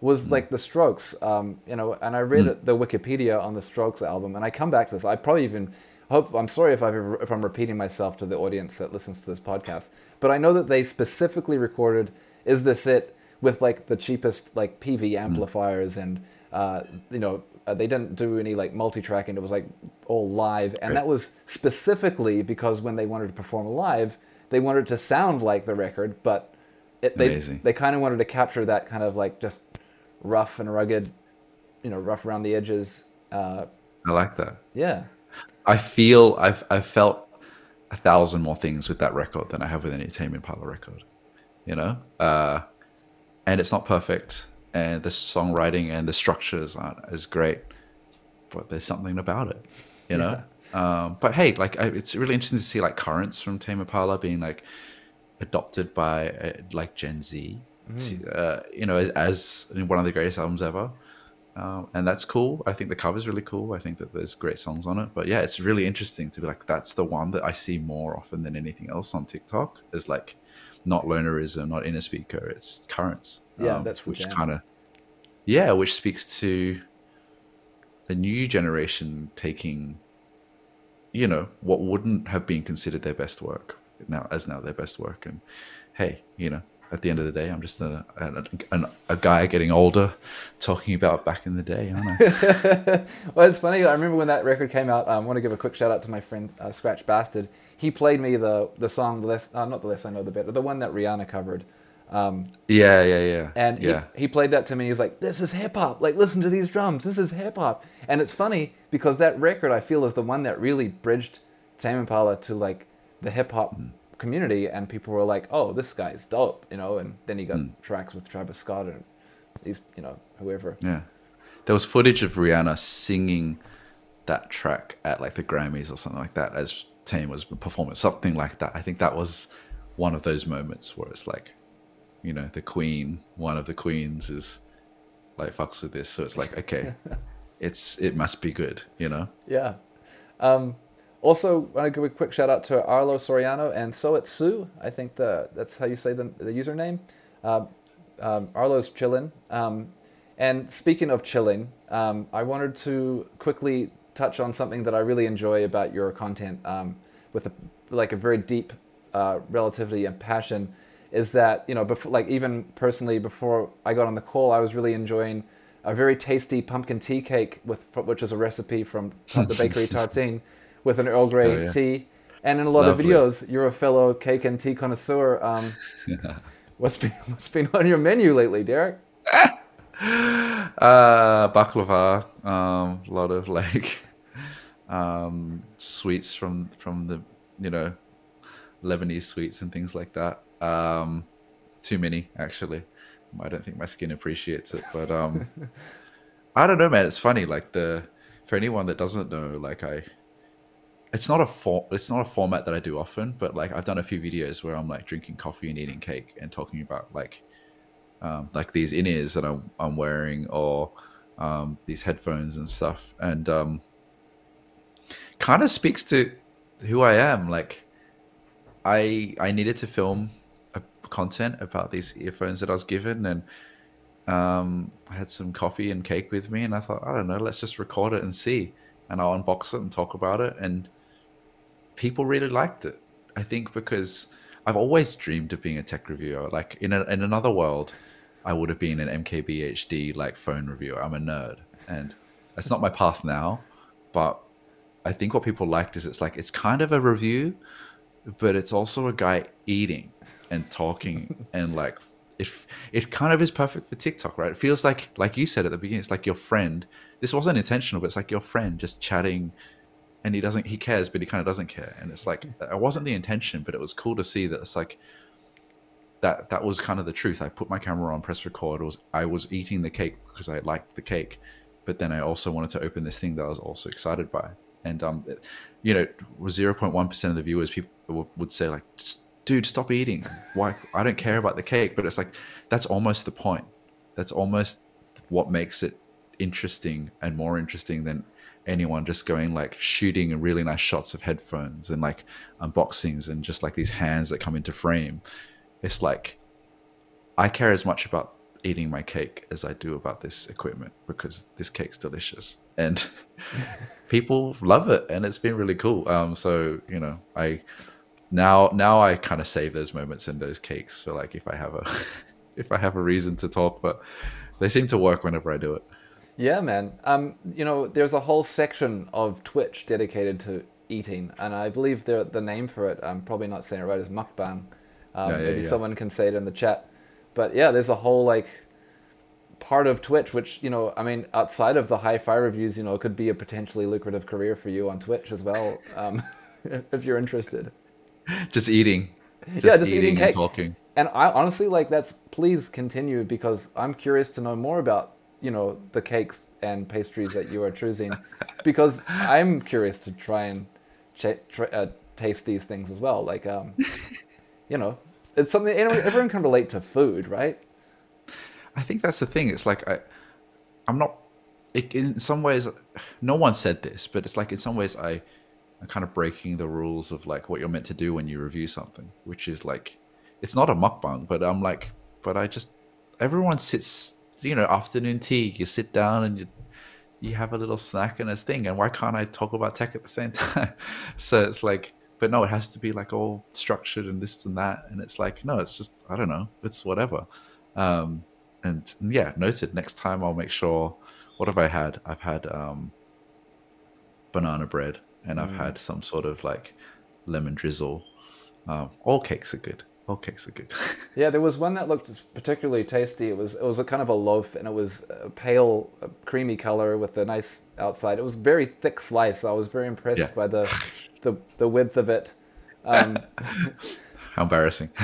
was like the Strokes. Um, you know, and I read the Wikipedia on the Strokes album, and I come back to this. I probably even hope. I'm sorry if I've if I'm repeating myself to the audience that listens to this podcast, but I know that they specifically recorded "Is This It" with like the cheapest like Peavey amplifiers and uh, you know uh, they didn't do any like multi-tracking it was like all live and Right. that was specifically because when they wanted to perform live they wanted to sound like the record but it, they, Amazing. they kind of wanted to capture that kind of like just rough and rugged you know rough around the edges uh, I like that. yeah I feel I've I've felt a thousand more things with that record than I have with any Tame Impala record. You know, uh, and it's not perfect, and the songwriting and the structures aren't as great, but there's something about it. You know. Um, but hey, like I, it's really interesting to see like currents from Tame Impala being like adopted by uh, like Gen Z. To, uh, you know, as, as one of the greatest albums ever um, and that's cool. I think the cover's really cool. I think that there's great songs on it. But yeah, it's really interesting to be like, that's the one that I see more often than anything else on TikTok. Is like, not lonerism, not inner speaker. It's currents. Yeah, that's which kind of, yeah, which speaks to a new generation taking, you know, what wouldn't have been considered their best work now as now their best work. And hey, you know, at the end of the day, I'm just a, a, a guy getting older talking about back in the day, aren't I? (laughs) well, it's funny. I remember when that record came out. Um, I want to give a quick shout out to my friend uh, Scratch Bastid. He played me the the song, the less, uh, not the less I know the better, the one that Rihanna covered. Um, yeah, yeah, yeah. And yeah. He, he played that to me. He's like, "This is hip hop. Like, listen to these drums. This is hip hop." And it's funny because that record I feel is the one that really bridged Tame Impala to like the hip hop mm community, and people were like, "Oh, this guy's dope," you know. And then he got mm. tracks with Travis Scott and these, you know, whoever. Yeah, there was footage of Rihanna singing that track at like the Grammys or something like that as Tame was performing something like that. I think that was one of those moments where it's like, you know, the Queen, one of the queens, is like fucks with this, so it's like okay, (laughs) it's it must be good, you know. Yeah. Um, also, want to give a quick shout out to Arlo Soriano and so it's sue I think the that's how you say the, the username. Uh, um, Arlo's chilling. Um, and speaking of chilling, um, I wanted to quickly touch on something that I really enjoy about your content um, with a, like a very deep uh, relativity and passion. Is that you know before like even personally before I got on the call, I was really enjoying a very tasty pumpkin tea cake with which is a recipe from the bakery (laughs) Tartine with an Earl Grey oh, yeah. tea. And in a lot Lovely. of videos, you're a fellow cake and tea connoisseur. Um, (laughs) what's been what's been on your menu lately, Derek? (laughs) uh, baklava, um, a lot of like um, sweets from from the you know Lebanese sweets and things like that. Um, too many actually. I don't think my skin appreciates it, but um, (laughs) I don't know, man. It's funny. Like the for anyone that doesn't know, like I it's not a for, it's not a format that I do often, but like I've done a few videos where I'm like drinking coffee and eating cake and talking about like um, like these in ears that I'm I'm wearing or um, these headphones and stuff, and um, kind of speaks to who I am. Like I I needed to film content about these earphones that I was given, and um, I had some coffee and cake with me, and I thought I don't know, let's just record it and see, and I'll unbox it and talk about it and people really liked it. I think because I've always dreamed of being a tech reviewer. Like in a, in another world, I would have been an MKBHD like phone reviewer. I'm a nerd, and that's not my path now. But I think what people liked is it's like it's kind of a review, but it's also a guy eating and talking (laughs) and like it it kind of is perfect for TikTok, right? It feels like like you said at the beginning, it's like your friend. This wasn't intentional, but it's like your friend just chatting and he doesn't he cares but he kind of doesn't care and it's like it wasn't the intention but it was cool to see that it's like that that was kind of the truth i put my camera on press record was i was eating the cake because i liked the cake but then i also wanted to open this thing that i was also excited by and um you know 0.1% of the viewers people would say like dude stop eating. Why? I don't care about the cake. But it's like that's almost the point. That's almost what makes it interesting and more interesting than anyone just going like shooting really nice shots of headphones and like unboxings and just like these hands that come into frame. It's like I care as much about eating my cake as I do about this equipment because this cake's delicious. And (laughs) people love it and it's been really cool. Um, so you know, I now now I kind of save those moments in those cakes for like if I have a (laughs) if I have a reason to talk, but they seem to work whenever I do it. Yeah, man. Um, you know, there's a whole section of Twitch dedicated to eating, and I believe the the name for it, I'm probably not saying it right, is mukbang. Um, yeah, yeah, maybe yeah. someone can say it in the chat. But yeah, there's a whole like part of Twitch, which you know, I mean, outside of the hi-fi reviews, you know, it could be a potentially lucrative career for you on Twitch as well, um, (laughs) if you're interested. (laughs) Just eating. Just yeah, just eating, eating cake. And talking. And I honestly like that's please continue because I'm curious to know more about you know the cakes and pastries that you are choosing (laughs) because i'm curious to try and ch- try, uh, taste these things as well like um, (laughs) you know it's something everyone can relate to food right i think that's the thing it's like i i'm not it, in some ways no one said this but it's like in some ways i kind of breaking the rules of like what you're meant to do when you review something which is like it's not a mukbang but i'm like but i just everyone sits you know afternoon tea you sit down and you you have a little snack and a thing, and why can't I talk about tech at the same (laughs) time? so it's like, but no, it has to be like all structured and this and that, and it's like, no, it's just I don't know, it's whatever. Um, and yeah, noted. Next time I'll make sure. What have I had? I've had um, banana bread, and mm. I've had some sort of like lemon drizzle. Um, all cakes are good. All cakes are good. (laughs) yeah, there was one that looked particularly tasty. It was it was a kind of a loaf, and it was a pale, a creamy color with a nice outside. It was very thick slice. I was very impressed yeah. by the, the the width of it. Um, (laughs) How embarrassing. (laughs)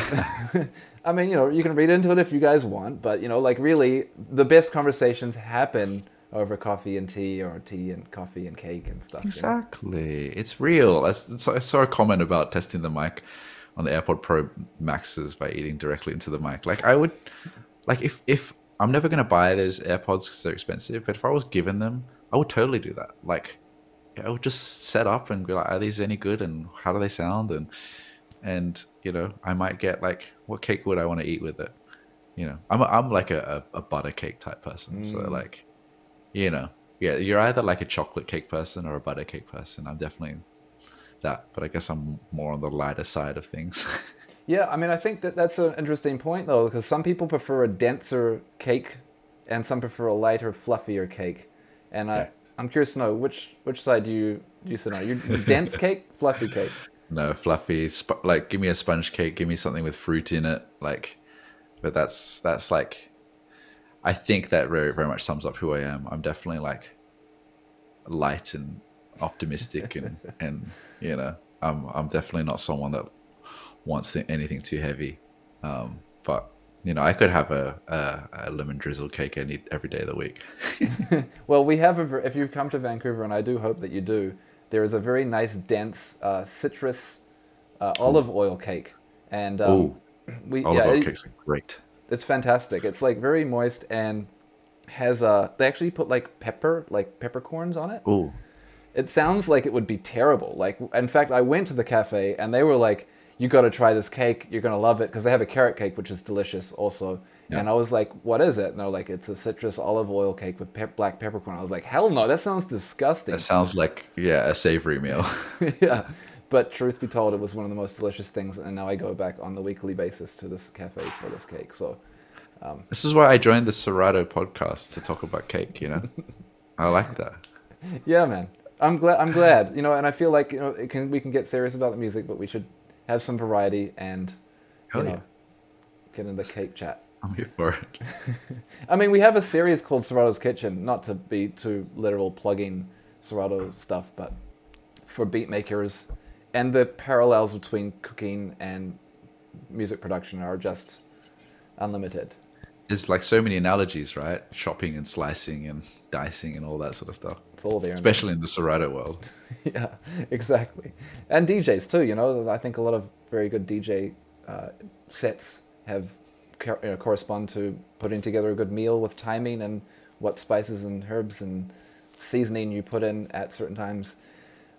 I mean, you know, you can read into it if you guys want, but you know, like really, the best conversations happen over coffee and tea or tea and coffee and cake and stuff. Exactly. You know? It's real. I, I saw a comment about testing the mic on the AirPod Pro Maxes by eating directly into the mic. Like I would, like if if I'm never gonna buy those AirPods because they're expensive, but if I was given them, I would totally do that. Like I would just set up and be like, are these any good and how do they sound and and you know I might get like what cake would I want to eat with it. You know, I'm a, I'm like a, a, a butter cake type person, mm. so like you know, yeah, you're either like a chocolate cake person or a butter cake person. I'm definitely that, but I guess I'm more on the lighter side of things. (laughs) yeah, I mean, I think that that's an interesting point though, because some people prefer a denser cake, and some prefer a lighter, fluffier cake, and I. I'm curious to know which which side do you do you sit on? You (laughs) dense cake, fluffy cake. No, fluffy. Sp- like, give me a sponge cake. Give me something with fruit in it. Like, but that's that's like I think that very very much sums up who I am. I'm definitely like light and optimistic and (laughs) and you know I'm I'm definitely not someone that wants anything too heavy. Um, but you know I could have a, a, a lemon drizzle cake any every day of the week. (laughs) (laughs) well, we have a, if you come to Vancouver, and I do hope that you do. There is a very nice dense uh, citrus uh, olive oil cake, and um, we olive yeah, oil cakes are great it's fantastic. It's like very moist and has a. They actually put like pepper, like peppercorns on it. Ooh. It sounds like it would be terrible. Like, in fact, I went to the cafe and they were like, "You got to try this cake. You're gonna love it," because they have a carrot cake which is delicious also. Yeah. And I was like, "What is it?" And they're like, "It's a citrus olive oil cake with pe- black peppercorn." I was like, "Hell no, that sounds disgusting." That sounds like yeah, a savory meal. (laughs) yeah, but truth be told, it was one of the most delicious things, and now I go back on the weekly basis to this cafe for this cake. So um, this is why I joined the Serato podcast to talk about cake. You know, (laughs) I like that. Yeah, man. I'm glad. I'm glad. You know, and I feel like you know, it can we can get serious about the music, but we should have some variety and Hell you know, yeah. get in the cake chat. I'm here for it. (laughs) I mean, we have a series called Serato's Kitchen, not to be too literal plugging Serato stuff, but for beat makers and the parallels between cooking and music production are just unlimited. There's like so many analogies, right? Shopping and slicing and dicing and all that sort of stuff. It's all there, especially in the Serato world. (laughs) yeah, exactly. And DJs too. You know, I think a lot of very good DJ uh, sets have you know, correspond to putting together a good meal with timing and what spices and herbs and seasoning you put in at certain times.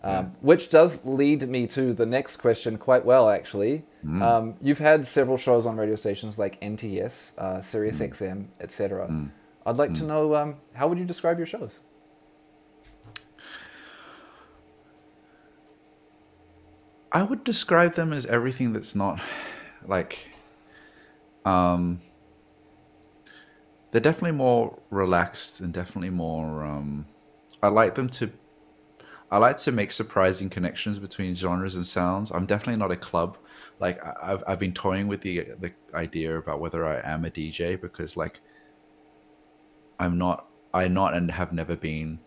Um, which does lead me to the next question quite well, actually. Mm. Um, you've had several shows on radio stations like NTS, uh, Sirius mm. XM, etc. Mm. I'd like to mm. know um, how would you describe your shows? I would describe them as everything that's not like. Um, they're definitely more relaxed and definitely more. Um, I like them to I like to make surprising connections between genres and sounds. I'm definitely not a club. Like I've I've been toying with the the idea about whether I am a DJ because like I'm not I not and have never been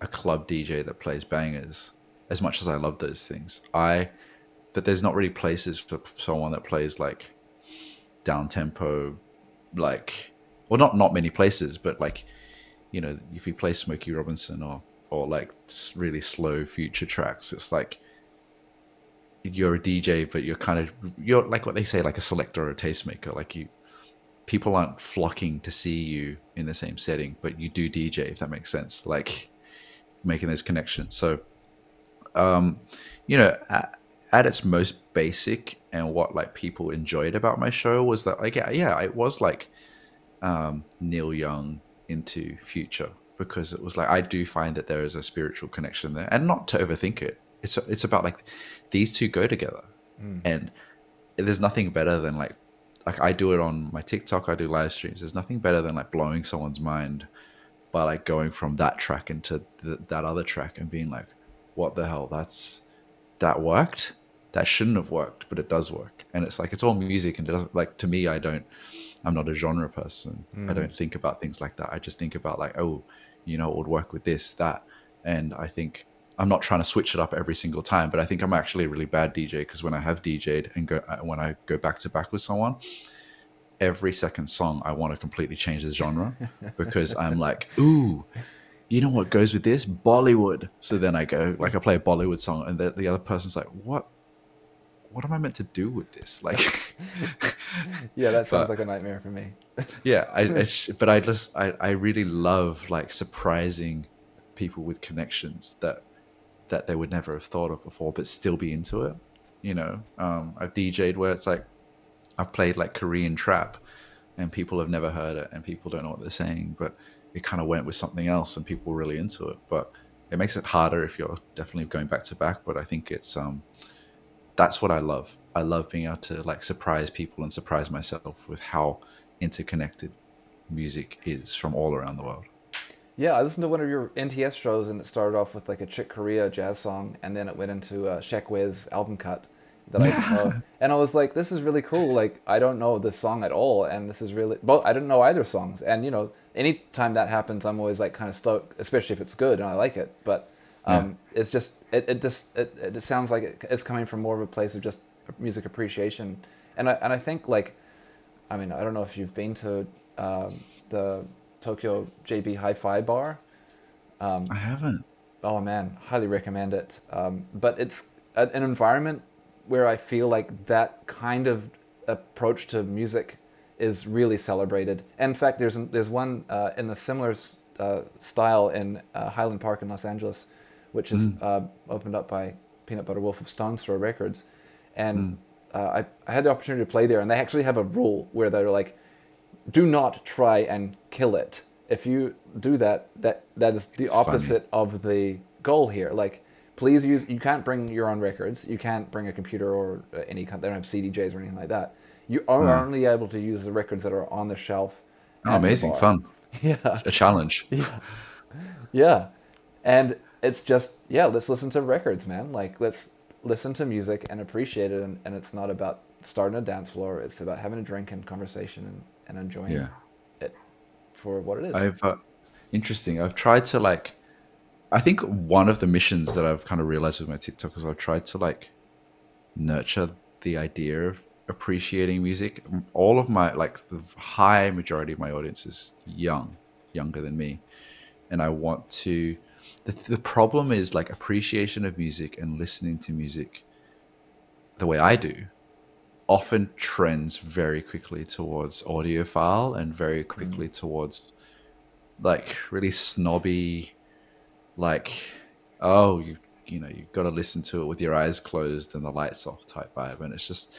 a club DJ that plays bangers as much as I love those things. I but there's not really places for someone that plays like down tempo like well not not many places but like you know if you play Smokey Robinson or or like really slow future tracks. It's like you're a DJ, but you're kind of you're like what they say, like a selector or a tastemaker. Like you, people aren't flocking to see you in the same setting, but you do DJ if that makes sense. Like making those connections. So, um, you know, at, at its most basic and what like people enjoyed about my show was that like yeah, yeah it was like um, Neil Young into future because it was like I do find that there is a spiritual connection there, and not to overthink it. It's it's about like these two go together, Mm. and there's nothing better than like like I do it on my TikTok. I do live streams. There's nothing better than like blowing someone's mind by like going from that track into th- that other track and being like, what the hell? That's that worked. That shouldn't have worked, but it does work. And it's like it's all music, and it doesn't like to me. I don't. I'm not a genre person. I don't think about things like that. I just think about like, oh, you know, it would work with this, that, and I think I'm not trying to switch it up every single time. But I think I'm actually a really bad DJ because when I have DJed and go uh, when I go back to back with someone, every second song I want to completely change the genre (laughs) because I'm like, ooh, you know what goes with this? Bollywood. So then I go like I play a Bollywood song, and the, the other person's like, what? What am I meant to do with this? Like, (laughs) Yeah, that sounds But- like a nightmare for me. yeah, I, I (laughs) but I just I, I really love like surprising people with connections that that they would never have thought of before, but still be into it. You know, um, I've DJ'd where it's like I've played like Korean trap, and people have never heard it, and people don't know what they're saying, but it kind of went with something else, and people were really into it. But it makes it harder if you're definitely going back to back. But I think it's um, that's what I love. I love being able to like surprise people and surprise myself with how interconnected music is from all around the world. Yeah, I listened to one of your NTS shows, and it started off with like a Chick Corea jazz song, and then it went into a Shek Wiz album cut that I didn't know. (laughs) And I was like, this is really cool. Like, I don't know this song at all, and this is really, both, I didn't know either songs. And, you know, anytime that happens, I'm always like kind of stoked, especially if it's good and I like it. But um, it's just, it, it just, it, it just sounds like it, it's coming from more of a place of just music appreciation. And I, and I think like, I mean, I don't know if you've been to um, the Tokyo JB Hi-Fi bar. I haven't. Oh man, highly recommend it. Um, but it's a, an environment where I feel like that kind of approach to music is really celebrated. In fact, there's there's one uh, in a similar uh, style in uh, Highland Park in Los Angeles, which is uh, opened up by Peanut Butter Wolf of Stones Throw Records, and uh, I, I had the opportunity to play there, and they actually have a rule where they're like, do not try and kill it. If you do that, that that is the opposite of the goal here. Like, please use. You can't bring your own records. You can't bring a computer or uh, any. kind- They don't have CDJs or anything like that. You are only able to use the records that are on the shelf. Oh, at the amazing, fun, (laughs) Yeah, a challenge. (laughs) Yeah. yeah, and it's just yeah. Let's listen to records, man. Like let's listen to music and appreciate it. And, and it's not about starting a dance floor. It's about having a drink and conversation and, and enjoying Yeah. it for what it is. I've uh, interesting. I've tried to like. I think one of the missions that I've kind of realized with my TikTok is I've tried to like nurture the idea of appreciating music. All of my like the high majority of my audience is young, younger than me, and I want to. The, the problem is like appreciation of music and listening to music the way I do often trends very quickly towards audiophile and very quickly mm. towards like really snobby like oh you you know you've got to listen to it with your eyes closed and the lights off type vibe and it's just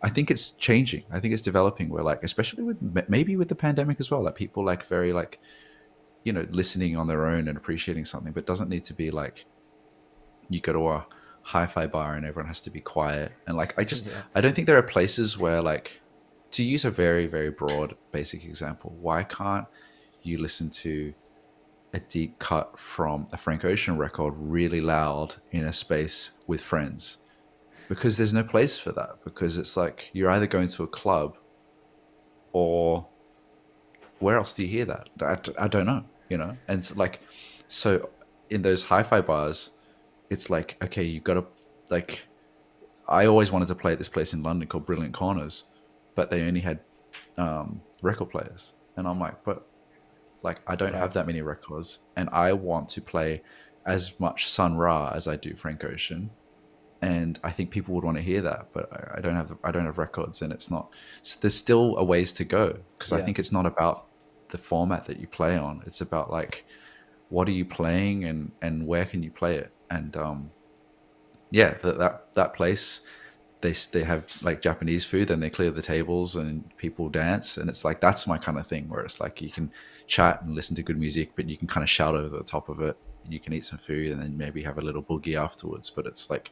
i think it's changing. I think it's developing. Where like especially with maybe with the pandemic as well like people like very like you know listening on their own and appreciating something but doesn't need to be like you go to a hi-fi bar and everyone has to be quiet. And like i just (laughs) Yeah. i don't think there are places where like to use a very very broad basic example why can't you listen to a deep cut from a frank ocean record really loud in a space with friends? Because there's no place for that. Because it's like you're either going to a club or where else do you hear that? I, I don't know you know? And it's like so in those hi-fi bars it's like okay you've got to like i always wanted to play at this place in london called brilliant corners but they only had um, record players. And i'm like but like i don't have that many records and i want to play as much sun ra as i do frank ocean. And I think people would want to hear that, but I, I don't have I don't have records, and it's not. So there's still a ways to go because I think it's not about the format that you play on. It's about like what are you playing and and where can you play it, and um, yeah, that that that place they they have like Japanese food, and they clear the tables and people dance, and it's like that's my kind of thing where it's like you can chat and listen to good music, but you can kind of shout over the top of it, and you can eat some food, and then maybe have a little boogie afterwards. But it's like,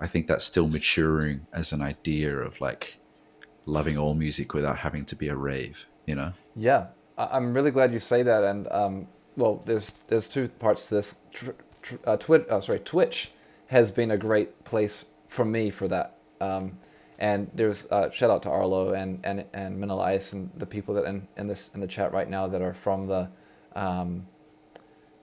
I think that's still maturing as an idea of like loving all music without having to be a rave, you know? Yeah, I- I'm really glad you say that. And um, well, there's there's two parts to this. Tr- tr- uh, Twit, oh, sorry, Twitch has been a great place for me for that. Um, and there's uh, shout out to Arlo and and and Ice and the people that in, in this in the chat right now that are from the um,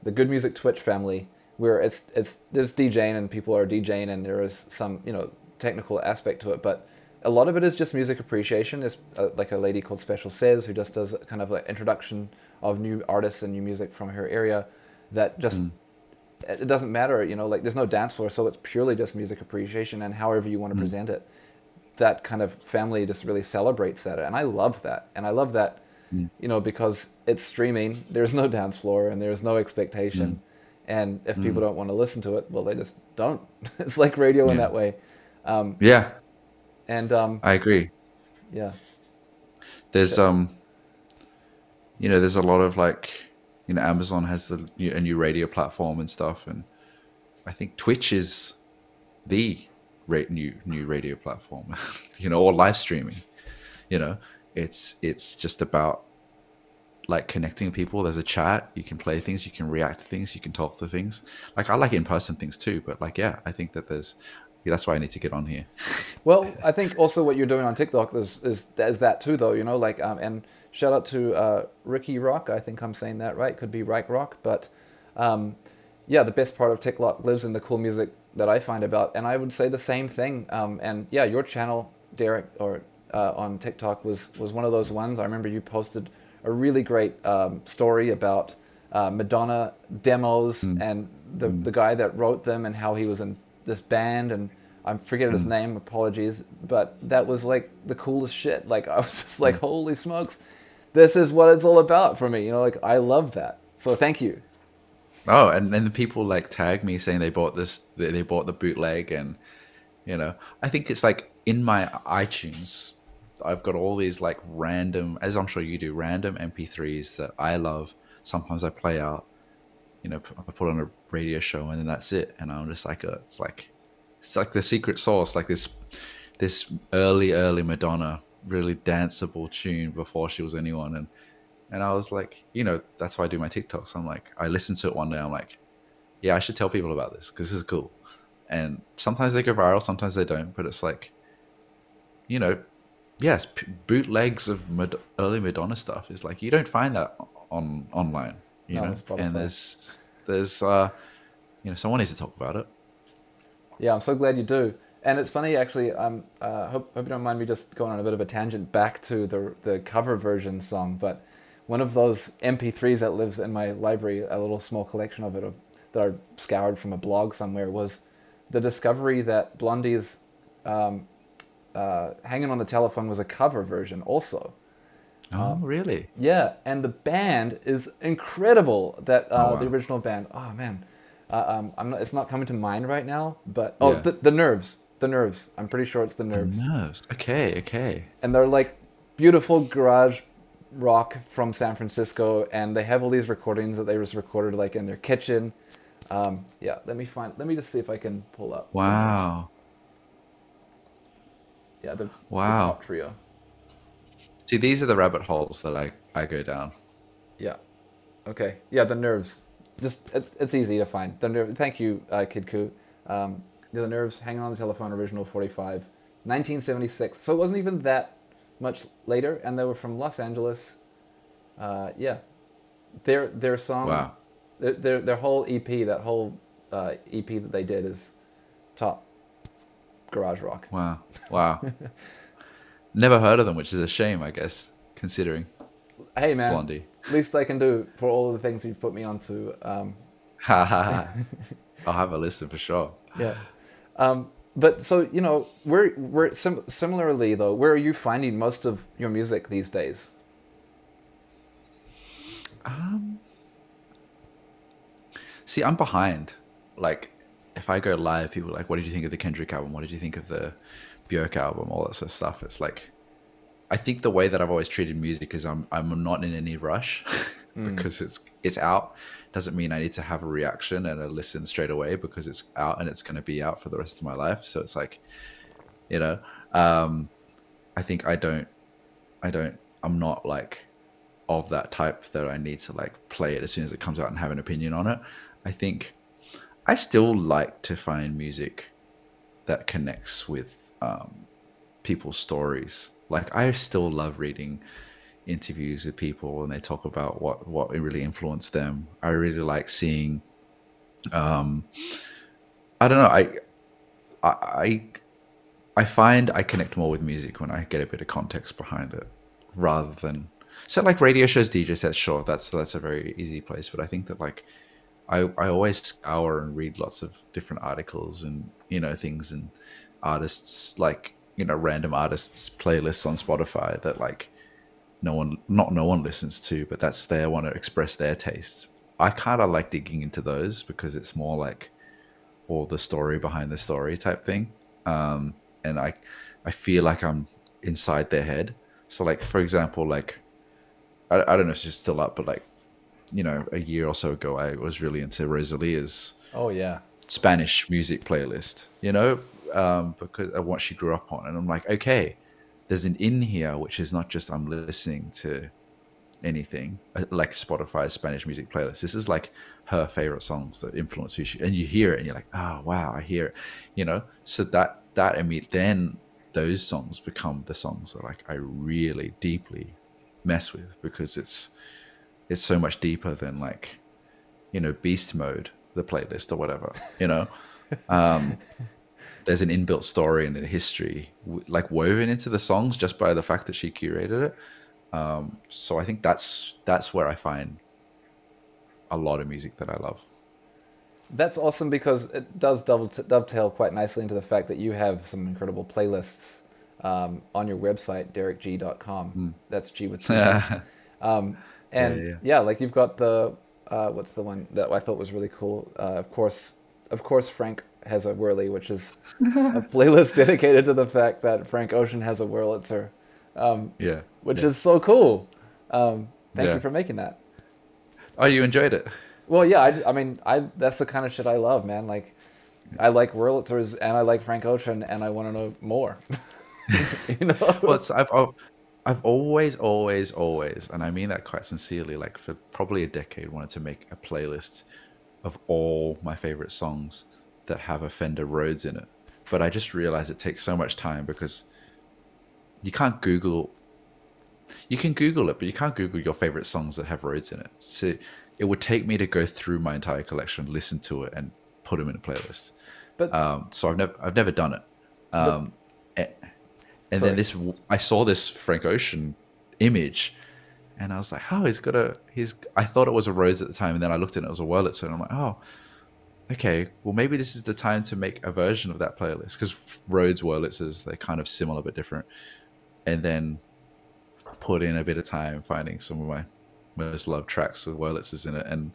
the Good Music Twitch family, where it's it's there's DJing and people are DJing and there is some you know technical aspect to it, but a lot of it is just music appreciation. There's uh, like a lady called Special Says who just does kind of like introduction of new artists and new music from her area that just mm. it doesn't matter, you know, like there's no dance floor, so it's purely just music appreciation and however you want to mm. present it. That kind of family just really celebrates that, and I love that, and I love that, mm. you know, because it's streaming. There's no dance floor and there's no expectation, and if people don't want to listen to it, well, they just don't. (laughs) it's like radio in that way, um, Yeah, and um, I agree. yeah, there's um you know there's a lot of like you know amazon has the a new radio platform and stuff and i think twitch is the ra- new new radio platform (laughs) you know or live streaming you know? It's it's just about like connecting people. There's a chat. You can play things. You can react to things. You can talk to things. Like i like in-person things too but like yeah i think that there's that's why i need to get on here Well, I think also what you're doing on TikTok is is, is that too, though. You know, like um, and shout out to uh, Ricky Rock. I think I'm saying that right. Could be Reich Rock, but um, yeah, the best part of TikTok lives in the cool music that I find about, and I would say the same thing. Um, and yeah, your channel, Derek, or uh, on TikTok was was one of those ones. I remember you posted a really great um, story about uh, Madonna demos and the the guy that wrote them and how he was in this band and I forget his hmm. name. Apologies, but that was like the coolest shit. Like I was (laughs) just like, hmm. holy smokes, this is what it's all about for me. You know, like I love that. So thank you. Oh, and then the people like tag me saying they bought this, they they bought the bootleg, and you know, I think it's like in my iTunes, I've got all these like random, as I'm sure you do, random MP3s that I love. Sometimes I play out, you know, I put on a radio show, and then that's it. And I'm just like, uh, it's like, it's like the secret sauce, like this, this early, early Madonna, really danceable tune before she was anyone, and and I was like, you know, that's why I do my TikToks. I'm like, I listened to it one day. I'm like, yeah, I should tell people about this because this is cool. And sometimes they go viral, sometimes they don't. But it's like, you know, yes, bootlegs of Mad- early Madonna stuff is like you don't find that on online, you No, know. And there's there's uh, you know, someone needs to talk about it. Yeah, I'm so glad you do. And it's funny, actually. Um, uh, hope, hope you don't mind me just going on a bit of a tangent back to the the cover version song. But one of those MP3s that lives in my library, a little small collection of it, of, that I scoured from a blog somewhere, was the discovery that Blondie's um, uh, "Hanging on the Telephone" was a cover version, also. Oh, really? Yeah, and the band is incredible. That uh, Oh, the original band. Oh man, uh, um, I'm not, it's not coming to mind right now. But oh, Yeah. the, the Nerves. The Nerves. I'm pretty sure it's the Nerves. Nerves. Okay, okay. And they're like beautiful garage rock from San Francisco, and they have all these recordings that they just recorded like in their kitchen. Um, yeah, let me find. Let me just see if I can pull up. Wow. Yeah, the, the Wow. pop trio. See, these are the rabbit holes that I, I go down. Yeah. Okay. Yeah, the nerves. Just it's it's easy to find. The nerve. Thank you, uh, Kid Koo. Um, the nerves. Hanging on the telephone. Original forty five. 1976. So it wasn't even that much later, and they were from Los Angeles. Uh, yeah. Their their song. Wow. Their, their their whole EP. That whole uh, EP that they did is top garage rock. Wow. Wow. (laughs) Never heard of them, which is a shame, I guess, considering Hey man. Blondie. Least I can do for all the things you've put me onto. Um, Ha ha ha. (laughs) I'll have a listen for sure. yeah um, but so you know where where sim- similarly though where are you finding most of your music these days See, I'm behind. Like, if I go live, people are like, "What did you think of the Kendrick album? What did you think of the Björk album? All that sort of stuff." It's like, I think the way that I've always treated music is I'm I'm not in any rush (laughs) because it's it's out. Doesn't mean I need to have a reaction and a listen straight away because it's out and it's going to be out for the rest of my life. So it's like, you know, um, I think I don't, I don't, I'm not like of that type that I need to like play it as soon as it comes out and have an opinion on it. I think I still like to find music that connects with um, people's stories. Like I still love reading interviews with people and they talk about what what really influenced them. I really like seeing. Um, I don't know. I I I find I connect more with music when I get a bit of context behind it, rather than so like radio shows, DJ sets. Sure, that's that's a very easy place, but I think that like I I always scour and read lots of different articles and you know things and artists like you know random artists playlists on Spotify that like no one not no one listens to, but that's they want to express their taste. I kind of like digging into those because it's more like all the story behind the story type thing, um, and I I feel like I'm inside their head. So like for example, like I, I don't know if she's still up, but like you know a year or so ago, I was really into Rosalia's Oh yeah. Spanish music playlist, you know, um, because of what she grew up on. And I'm like, okay, there's an in here which is not just I'm listening to anything uh, like Spotify's Spanish music playlist. This is like her favorite songs that influence who she, and you hear it and you're like, oh wow, I hear it, you know. So that that immediate then those songs become the songs that like I really deeply mess with because it's it's so much deeper than like you know beast mode the playlist or whatever you know (laughs) um there's an inbuilt story and a history like woven into the songs just by the fact that she curated it um so i think that's that's where i find a lot of music that i love That's awesome because it does dovetail quite nicely into the fact that you have some incredible playlists um, on your website, derekg.com. That's G with (laughs) T. um, and Hmm. Yeah, yeah, yeah. like you've got the uh, what's the one that I thought was really cool. Uh, of course, of course, Frank has a whirly, which is a (laughs) playlist dedicated to the fact that Frank Ocean has a Wurlitzer, um, yeah which yeah. is so cool. Um, thank Yeah. you for making that. oh you enjoyed it Well, yeah, I, I mean, I that's the kind of shit I love, man. Like, I like Wurlitzers and I like Frank Ocean, and I want to know more. (laughs) (laughs) you know? well, it's, I've, I've I've always, always, always, and I mean that quite sincerely. Like for probably a decade, wanted to make a playlist of all my favorite songs that have a Fender Rhodes in it. But I just realized it takes so much time because you can't Google. You can Google it, but you can't Google your favorite songs that have Rhodes in it. So it would take me to go through my entire collection, listen to it, and put them in a playlist. But Um, so I've never I've never done it. Um, a- and then this I saw this Frank Ocean image, and I was like, oh, he's got a he's. I thought it was a Rhodes at the time, and then I looked at it, it was a Wurlitzer, and I'm like, oh, okay. Well, maybe this is the time to make a version of that playlist because Rhodes Wurlitzers they're kind of similar but different, and then put in a bit of time finding some of my most loved tracks with Wurlitzers in it, and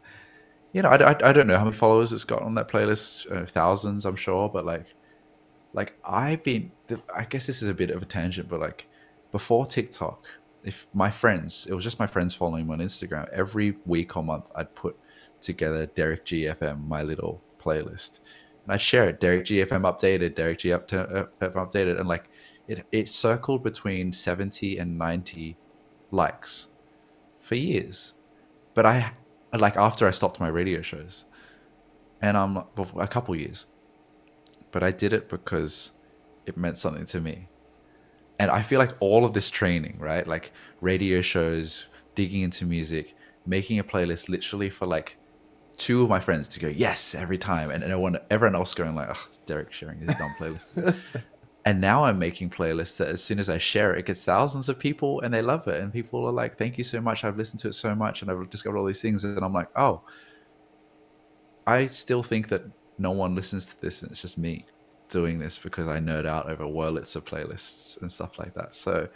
you know, I, I, I don't know how many followers it's got on that playlist, uh, thousands, I'm sure, but like, like I've been, I guess this is a bit of a tangent, but like before TikTok, if my friends, it was just my friends following me on Instagram, every week or month, I'd put together Derek GFM, my little playlist, and I'd share it. Derek GFM updated, Derek GFM uh, updated, and like it, it circled between 70 and 90 likes for years. But I, like after I stopped my radio shows, and I'm a couple years, but I did it because it meant something to me. And I feel like all of this training, right? Like radio shows, digging into music, making a playlist literally for like two of my friends to go, yes, every time. And everyone, everyone else going like, oh, Derek sharing his dumb playlist. (laughs) and now I'm making playlists that as soon as I share it, it gets thousands of people and they love it. And people are like, thank you so much. I've listened to it so much and I've discovered all these things. And I'm like, oh, I still think that no one listens to this and it's just me doing this because I nerd out over Wurlitzer playlists and stuff like that. So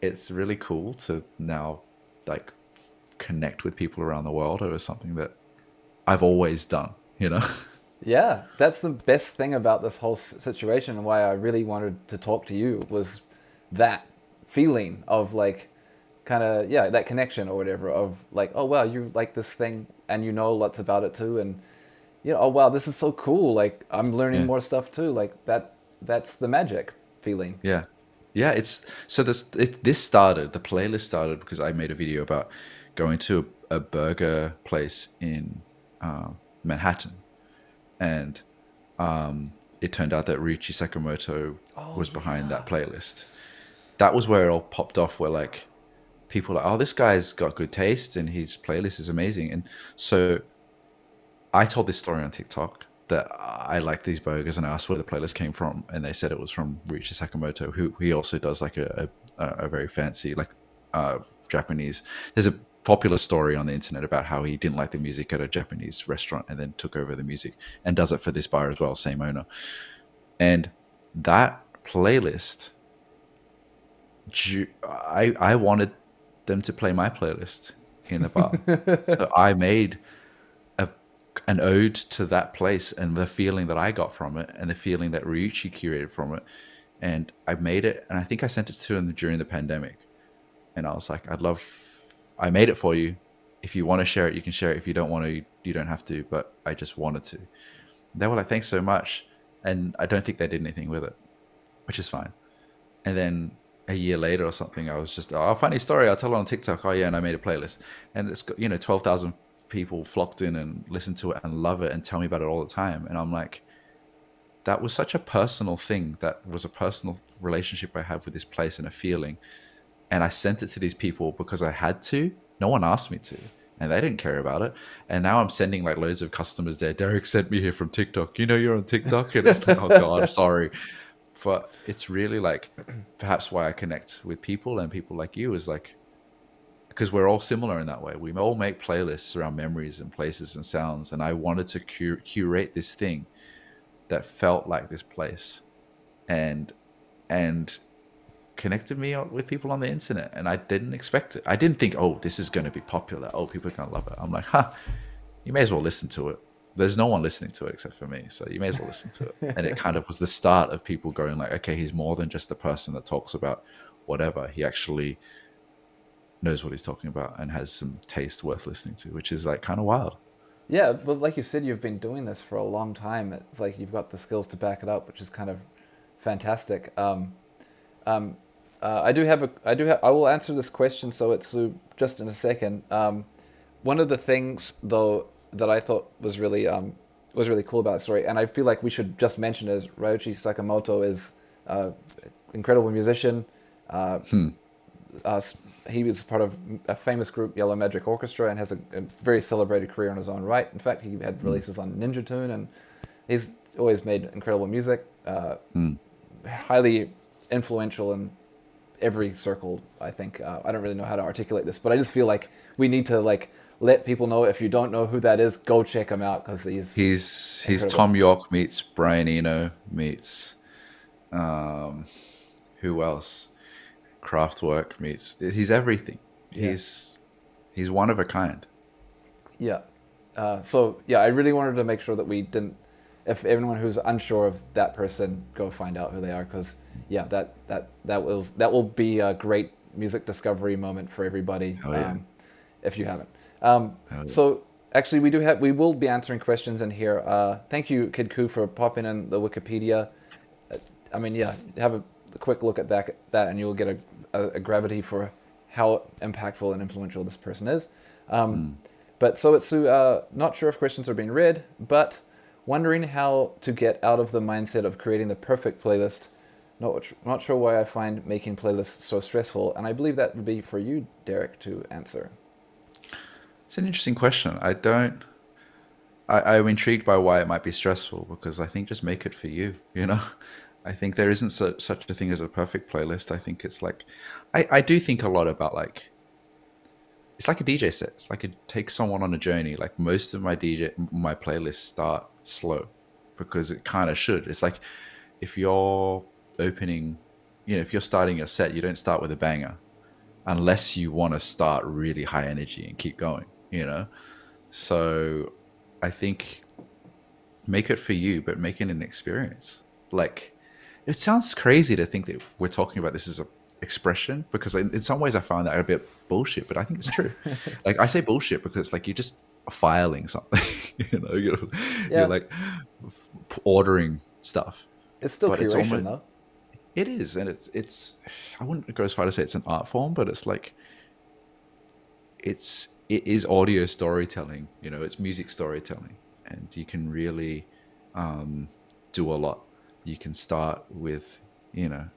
it's really cool to now like connect with people around the world over something that I've always done, you know? Yeah, that's the best thing about this whole situation and why I really wanted to talk to you was that feeling of like kind of yeah that connection or whatever of like oh wow you like this thing and you know lots about it too and you know oh wow this is so cool like I'm learning yeah. more stuff too like that that's the magic feeling. Yeah, yeah. It's so this it, this started the playlist started because I made a video about going to a, a burger place in uh, Manhattan and um, it turned out that Ryuichi Sakamoto oh, was behind yeah. that playlist. That was where it all popped off. Where like people are like, oh, this guy's got good taste and his playlist is amazing. And so I told this story on TikTok that I like these burgers and I asked where the playlist came from, and they said it was from Ryuichi Sakamoto, who he also does like a a, a very fancy like uh, Japanese. There's a popular story on the internet about how he didn't like the music at a Japanese restaurant and then took over the music and does it for this bar as well, same owner. And that playlist, I I wanted them to play my playlist in the bar, (laughs) so I made a an ode to that place and the feeling that I got from it and the feeling that Ryuichi curated from it, and I made it and I think I sent it to him during the pandemic, and I was like, I'd love I made it for you. If you want to share it, you can share it. If you don't want to, you don't have to. But I just wanted to. They were like, thanks so much. And I don't think they did anything with it, which is fine. And then a year later or something, I was just, oh, funny story. I'll tell it on TikTok. Oh, yeah. And I made a playlist. And it's got, you know, 12,000 people flocked in and listen to it and love it and tell me about it all the time. And I'm like, that was such a personal thing. That was a personal relationship I have with this place and a feeling and I sent it to these people because I had to. No one asked me to, and they didn't care about it. And now I'm sending like loads of customers there. Derek sent me here from TikTok. You know, you're on TikTok, and it's like, oh god, (laughs) sorry. But it's really like perhaps why I connect with people and people like you is like because we're all similar in that way. We all make playlists around memories and places and sounds, and I wanted to cur- curate this thing that felt like this place, and and connected me with people on the internet and I didn't expect it. I didn't think, oh, this is going to be popular. Oh, people are going to love it. I'm like, huh, you may as well listen to it. There's no one listening to it except for me. So you may as well listen to it. and it kind of was the start of people going like, okay, he's more than just a person that talks about whatever. He actually knows what he's talking about and has some taste worth listening to, which is like kind of wild. Yeah, but like you said, you've been doing this for a long time. It's like you've got the skills to back it up, which is kind of fantastic. Um, um, uh, I do have a. I do have. I will answer this question. So it's uh, just in a second. Um, one of the things though that I thought was really um, was really cool about the story, and I feel like we should just mention is Ryuichi Sakamoto is uh, incredible musician. Uh, hmm. uh, he was part of a famous group, Yellow Magic Orchestra, and has a, a, very celebrated career on his own right. In fact, he had hmm. releases on Ninja Tune, and he's always made incredible music. Uh, hmm. Highly influential in every circle. I think uh, I don't really know how to articulate this, but I just feel like we need to like let people know if you don't know who that is, go check him out because he's he's he's Thom Yorke meets Brian Eno meets um, who else? Kraftwerk meets he's everything. Yeah. He's he's one of a kind. Yeah. Uh, so yeah, I really wanted to make sure that we didn't if anyone who's unsure of that person, go find out who they are because yeah, that that that will that will be a great music discovery moment for everybody oh, yeah. um, if you haven't. Um, oh, yeah. So actually, we do have we will be answering questions in here. Uh, thank you, Kid Koo, for popping in the Wikipedia. Uh, I mean, yeah, have a, a, quick look at that that, and you'll get a, a, a, gravity for how impactful and influential this person is. Um, mm. But so it's uh, not sure if questions are being read, but wondering how to get out of the mindset of creating the perfect playlist. Not, not sure why I find making playlists so stressful, and I believe that would be for you, Derek, to answer. It's an interesting question. I don't. I, I'm intrigued by why it might be stressful because I think just make it for you. You know, (laughs) I think there isn't su- such a thing as a perfect playlist. I think it's like, I, I do think a lot about like it's like a DJ set. It's like it takes someone on a journey. Like most of my DJ, my playlists start slow because it kind of should. It's like if you're opening, you know, if you're starting a set, you don't start with a banger unless you want to start really high energy and keep going, you know? So I think make it for you, but make it an experience. Like, it sounds crazy to think that we're talking about this as a expression because in, in some ways I find that a bit bullshit, but I think it's true. (laughs) like I say bullshit because it's like you're just filing something, (laughs) you know, you're, yeah. you're like ordering stuff. It's still but curation, it's almost, though. It is, and it's it's. I wouldn't go as far to say it's an art form, but it's like. It's it is audio storytelling. You know, it's music storytelling, and you can really um, do a lot. You can start with you know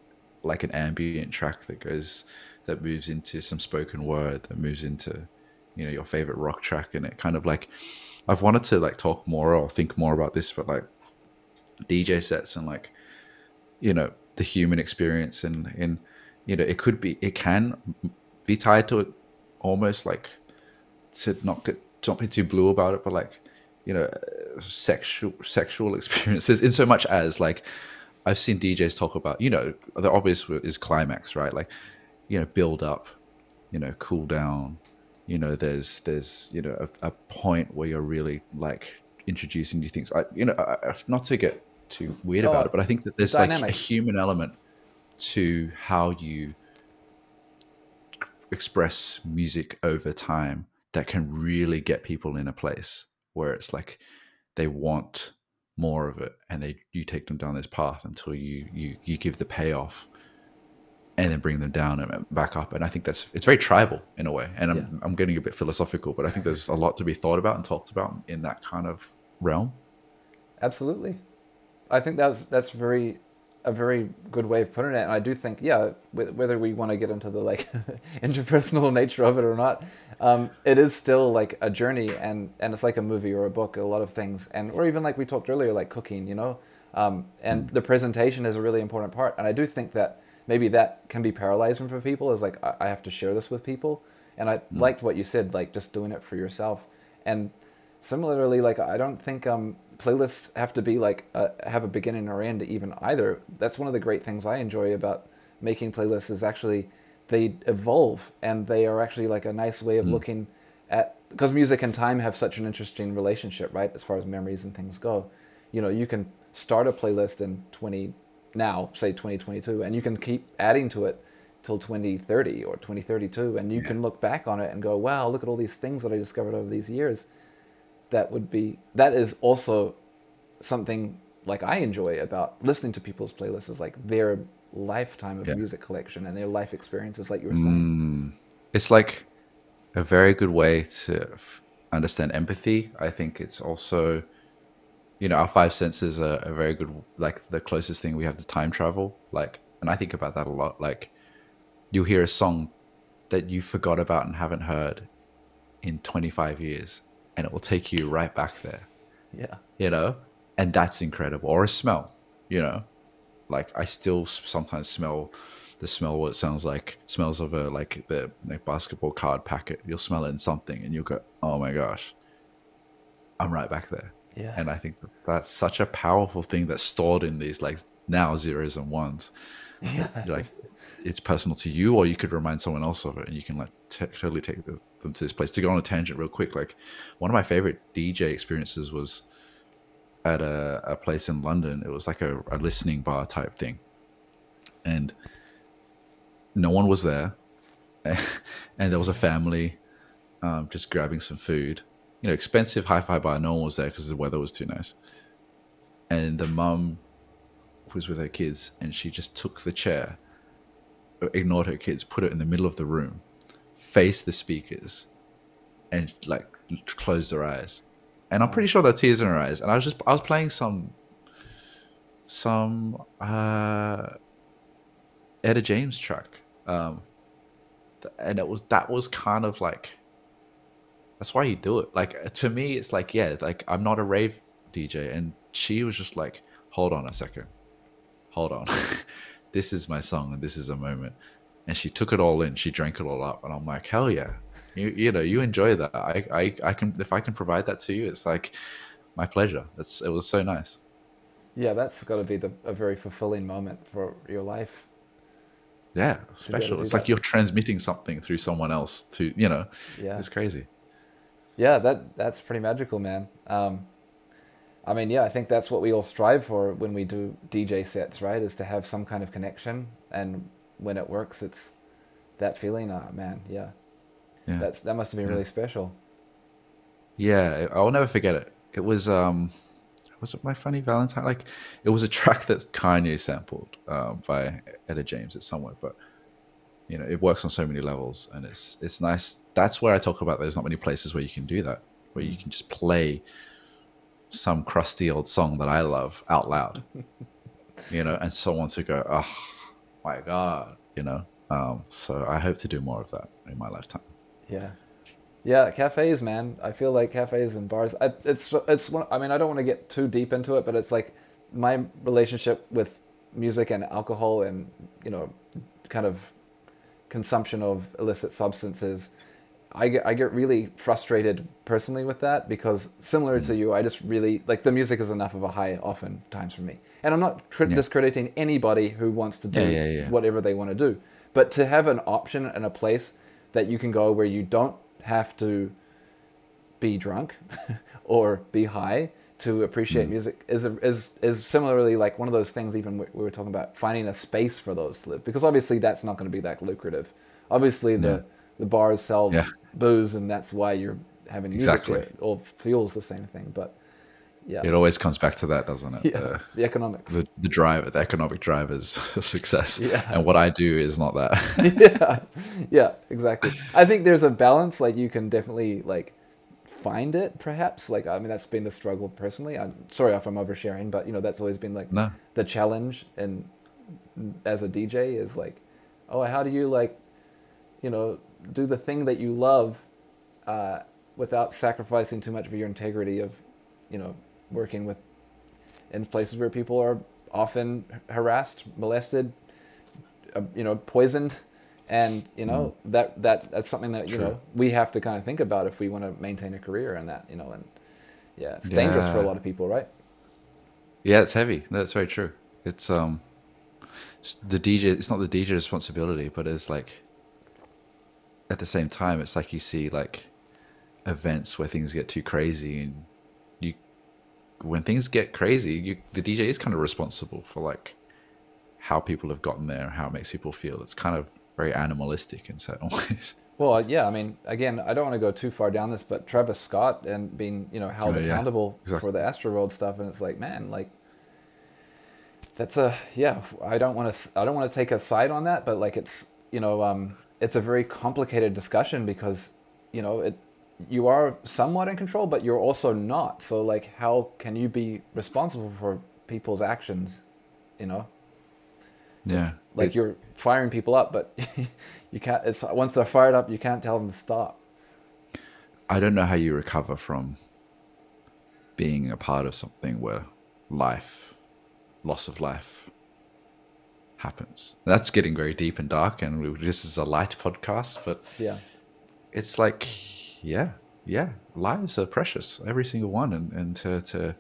like an ambient track that goes that moves into some spoken word that moves into you know your favorite rock track and it kind of like I've wanted to like talk more or think more about this but like DJ sets and like you know the human experience and and you know it could be it can be tied to it almost like to not get not be too blue about it but like you know sexual sexual (laughs) experiences in so much as like I've seen DJs talk about, you know, the obvious is climax, right? Like, you know, build up, you know, cool down. You know, there's there's you know a, a point where you're really like introducing new things. I you know, I, not to get too weird oh, about it, but I think that there's like a human element to how you express music over time that can really get people in a place where it's like they want more of it and they you take them down this path until you you you give the payoff and then bring them down and back up. And i think that's it's very tribal in a way and i'm, yeah. I'm getting a bit philosophical but i think there's a lot to be thought about and talked about in that kind of realm. Absolutely. I think that's that's very a very good way of putting it. And I do think, yeah, whether we want to get into the like (laughs) interpersonal nature of it or not, um, it is still like a journey, and and it's like a movie or a book, a lot of things, and or even like we talked earlier, like cooking, you know, um, and the presentation is a really important part. And I do think that maybe that can be paralyzing for people is like I, I have to share this with people, and I mm. liked what you said, like just doing it for yourself, and similarly, like I don't think um playlists have to be like uh, have a beginning or end even either. That's one of the great things I enjoy about making playlists is actually they evolve and they are actually like a nice way of mm. looking at because music and time have such an interesting relationship, right? As far as memories and things go, you know, you can start a playlist in 20 now, say 2022, and you can keep adding to it till 2030 or 2032, and you yeah. can look back on it and go, wow, look at all these things that I discovered over these years that would be that is also something like I enjoy about listening to people's playlists is like their lifetime of yeah. music collection and their life experiences, like you were saying. Mm, it's like a very good way to f- understand empathy. I think it's also, you know, our five senses are a very good, like the closest thing we have to time travel. Like, and I think about that a lot. Like, you'll hear a song that you forgot about and haven't heard in 25 years and it will take you right back there. Yeah. You know, and that's incredible. Or a smell, you know, like I still sometimes smell the smell what it sounds like smells of a like the like basketball card packet. You'll smell it in something, and you'll go, "Oh my gosh, I'm right back there." Yeah. And I think that that's such a powerful thing that's stored in these like now zeros and ones. (laughs) Yeah. like it's personal to you, or you could remind someone else of it, and you can like t- totally take the, them to this place. To go on a tangent real quick, like one of my favorite DJ experiences was at a, a place in London. It was like a, a listening bar type thing, and no one was there, (laughs) and there was a family um, just grabbing some food. You know, expensive hi-fi bar. No one was there because the weather was too nice, and the mum was with her kids, and she just took the chair ignored her kids, put it in the middle of the room, faced the speakers, and like close her eyes. And I'm pretty sure there are tears in her eyes. And I was just I was playing some some uh Etta James track. Um and it was that was kind of like that's why you do it. Like to me it's like, yeah, like I'm not a rave DJ and she was just like, hold on a second. Hold on. (laughs) this is my song and this is a moment. And she took it all in. She drank it all up, and I'm like, hell yeah, you you know you enjoy that. I I, I can if I can provide that to you, it's like my pleasure. It's it was so nice. Yeah, that's got to be the, a very fulfilling moment for your life. Yeah, special. It's that. like you're transmitting something through someone else to you know. Yeah, it's crazy. Yeah, that that's pretty magical, man. Um, I mean, yeah, I think that's what we all strive for when we do DJ sets, right? Is to have some kind of connection, and when it works, it's that feeling. Ah, man, yeah, Yeah. that's that must have been Yeah. really special. Yeah, I'll never forget it. It was um was it my funny Valentine? Like it was a track that Kanye sampled um, by Etta James. It's somewhere, but you know, it works on so many levels and it's it's nice. That's where I talk about there's not many places where you can do that, where you can just play some crusty old song that I love out loud. (laughs) you know, and someone to go, Oh my god, you know. Um, so I hope to do more of that in my lifetime. Yeah, yeah, cafes, man. I feel like cafes and bars. I, it's it's. I mean, I don't want to get too deep into it, but it's like my relationship with music and alcohol, and you know, kind of consumption of illicit substances. I get I get really frustrated personally with that because similar Mm. to you, I just really like the music is enough of a high often times for me, and I'm not Yeah. discrediting anybody who wants to do Yeah, yeah, whatever they want to do, but to have an option and a place that you can go where you don't have to be drunk (laughs) or be high to appreciate music is a, is is similarly like one of those things. Even we we were talking about finding a space for those to live because obviously that's not going to be that lucrative. Obviously the the bars sell Yeah. Booze and that's why you're having music Exactly. Or fuels the same thing, but yeah, It always comes back to that, doesn't it? (laughs) yeah, The- the economics. the, the driver, the economic drivers (laughs) of success. Yeah. And what I do is not that. (laughs) yeah, yeah, exactly. I think there's a balance. Like you can definitely like find it, perhaps. Like I mean, that's been the struggle personally. I'm sorry if I'm oversharing, but you know that's always been like no. the challenge. And as a DJ, is like, oh, how do you like, you know, do the thing that you love, uh, without sacrificing too much of your integrity of, you know, working with, in places where people are often harassed, molested, uh, you know, poisoned, and you know that that that's something that you True. know we have to kind of think about if we want to maintain a career in that, you know, and yeah, it's dangerous for a lot of people, right? Yeah, it's heavy. That's very true. It's um the DJ it's not the DJ responsibility, but it's like at the same time it's like you see like events where things get too crazy and you when things get crazy, you the DJ is kind of responsible for like how people have gotten there, how it makes people feel. It's kind of very animalistic in certain (laughs) ways. Well, yeah, I mean, again, I don't want to go too far down this, but Travis Scott and being, you know, held Oh, yeah, accountable exactly. for the Astroworld stuff, and it's like, man, like, that's a yeah. I don't want to, I don't want to take a side on that, but like, it's, you know, um, it's a very complicated discussion because, you know, it, you are somewhat in control, but you're also not. So, like, how can you be responsible for people's actions? You know, Yeah. like It- you're firing people up, but (laughs) you can't. It's once they're fired up, you can't tell them to stop. I don't know how you recover from being a part of something where life, loss of life, happens. That's getting very deep and dark, and we, this is a light podcast, but Yeah. it's like, yeah, yeah, lives are precious, every single one, and and to to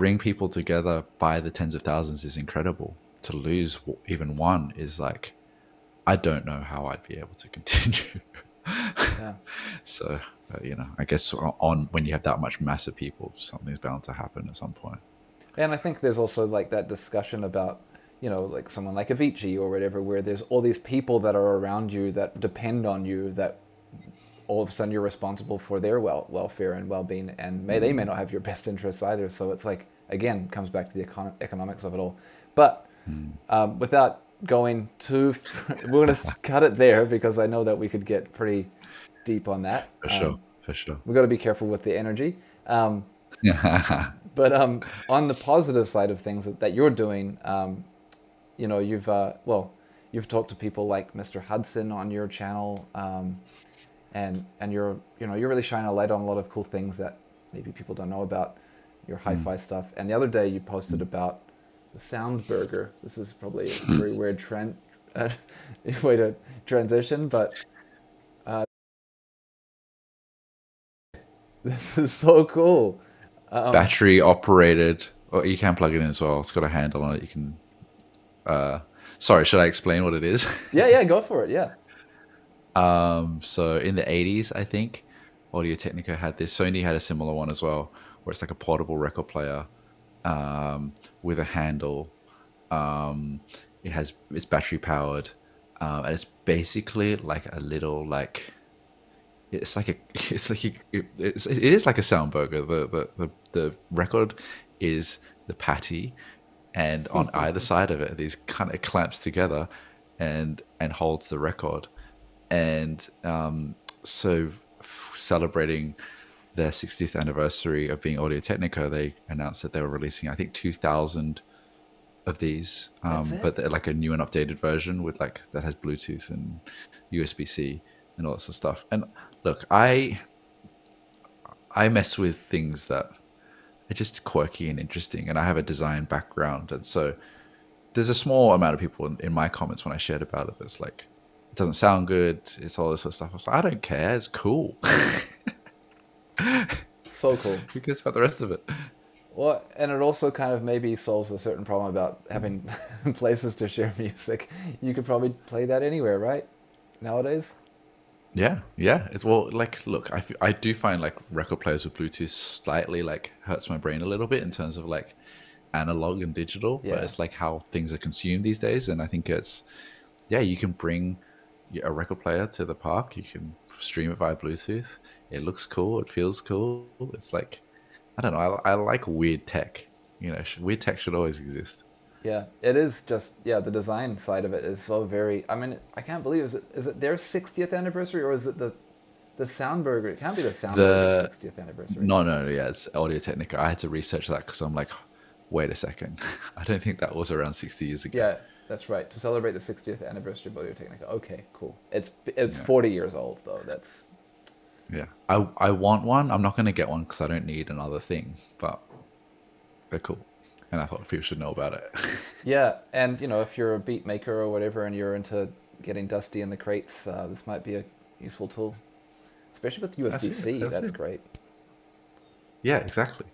bring people together by the tens of thousands is incredible. To lose even one is like, I don't know how I'd be able to continue. Yeah. (laughs) So, uh, you know, I guess on when you have that much mass of people, something's bound to happen at some point. And I think there's also like that discussion about, you know, like someone like Avicii or whatever, where there's all these people that are around you that depend on you that all of a sudden you're responsible for their well welfare and well being, and may they may not have your best interests either. So it's like again comes back to the econ- economics of it all. But um, without going too, (laughs) we're gonna cut it there because I know that we could get pretty deep on that. For Um, sure, for sure. We've got to be careful with the energy. Um, (laughs) but um, on the positive side of things that, that you're doing, um, you know, you've uh, well, you've talked to people like Mr. Hudson on your channel, um, and and you're you know you're really shining a light on a lot of cool things that maybe people don't know about your hi-fi stuff. And the other day you posted about the Sound Burger. This is probably a (laughs) very weird trend uh, (laughs) way to transition, but. Uh, (laughs) this is so cool. Um, Battery operated, or you can plug it in as well. It's got a handle on it. You can. Uh, sorry, should I explain what it is? (laughs) Yeah, yeah, go for it. Yeah. Um, so in the 80s, I think Audio Technica had this. Sony had a similar one as well, where it's like a portable record player um, with a handle. Um, it has it's battery powered, um, and it's basically like a little like it's like a (laughs) it's like a, it, it's, it is like a sound burger. The, the the the record is the patty, and on (laughs) either side of it, these kind of clamps together, and and holds the record, and um, so f- celebrating their 60th anniversary of being Audio Technica, they announced that they were releasing I think 2,000 of these, um, but they're like a new and updated version with like that has Bluetooth and USB C and all that sort of stuff. And look, I I mess with things that are just quirky and interesting, and I have a design background, and so there's a small amount of people in, in my comments when I shared about it that's like, it doesn't sound good, it's all this sort of stuff. I was like, I don't care, it's cool. (laughs) So cool. Who cares about the rest of it? Well, and it also kind of maybe solves a certain problem about having (laughs) places to share (laughs) music. You could probably play that anywhere, right? Nowadays. Yeah, yeah. It's well, like, look, I, f- I do find like record players with Bluetooth slightly like hurts my brain a little bit in terms of like analog and digital, Yeah. but it's like how things are consumed these days. And I think it's, yeah, you can bring a record player to the park, you can stream it via Bluetooth. It looks cool, it feels cool. It's like, I don't know, I, I like weird tech. You know, weird tech should always exist. Yeah, it is just yeah. The design side of it is so very. I mean, I can't believe is it is it their 60th anniversary or is it the the Soundburger? It can't be the Soundburger 60th anniversary. No, no, yeah, it's Audio Technica. I had to research that because I'm like, wait a second. (laughs) I don't think that was around 60 years ago. Yeah, that's right. To celebrate the 60th anniversary of Audio Technica. Okay, cool. It's it's Yeah. 40 years old though. That's Yeah, I I want one. I'm not gonna get one because I don't need another thing, but they're cool, and I thought people should know about it. (laughs) yeah, and you know if you're a beat maker or whatever, and you're into getting dusty in the crates, uh, this might be a useful tool, especially with USB C. that's That's, great. yeah, exactly.